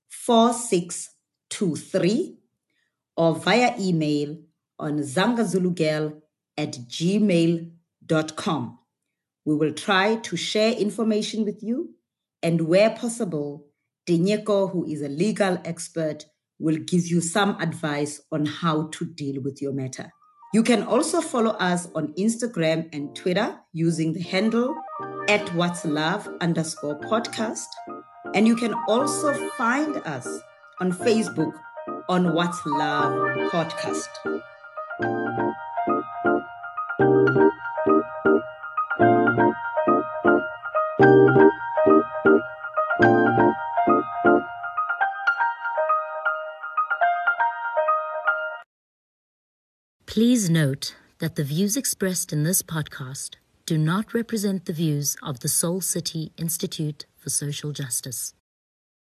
4623 or via email on zangazulugirl at gmail.com. We will try to share information with you, and where possible, Tinyiko, who is a legal expert, will give you some advice on how to deal with your matter. You can also follow us on Instagram and Twitter using the handle at what's love underscore podcast. And you can also find us on Facebook on What's Love podcast. Note that the views expressed in this podcast do not represent the views of the Soul City Institute for Social Justice.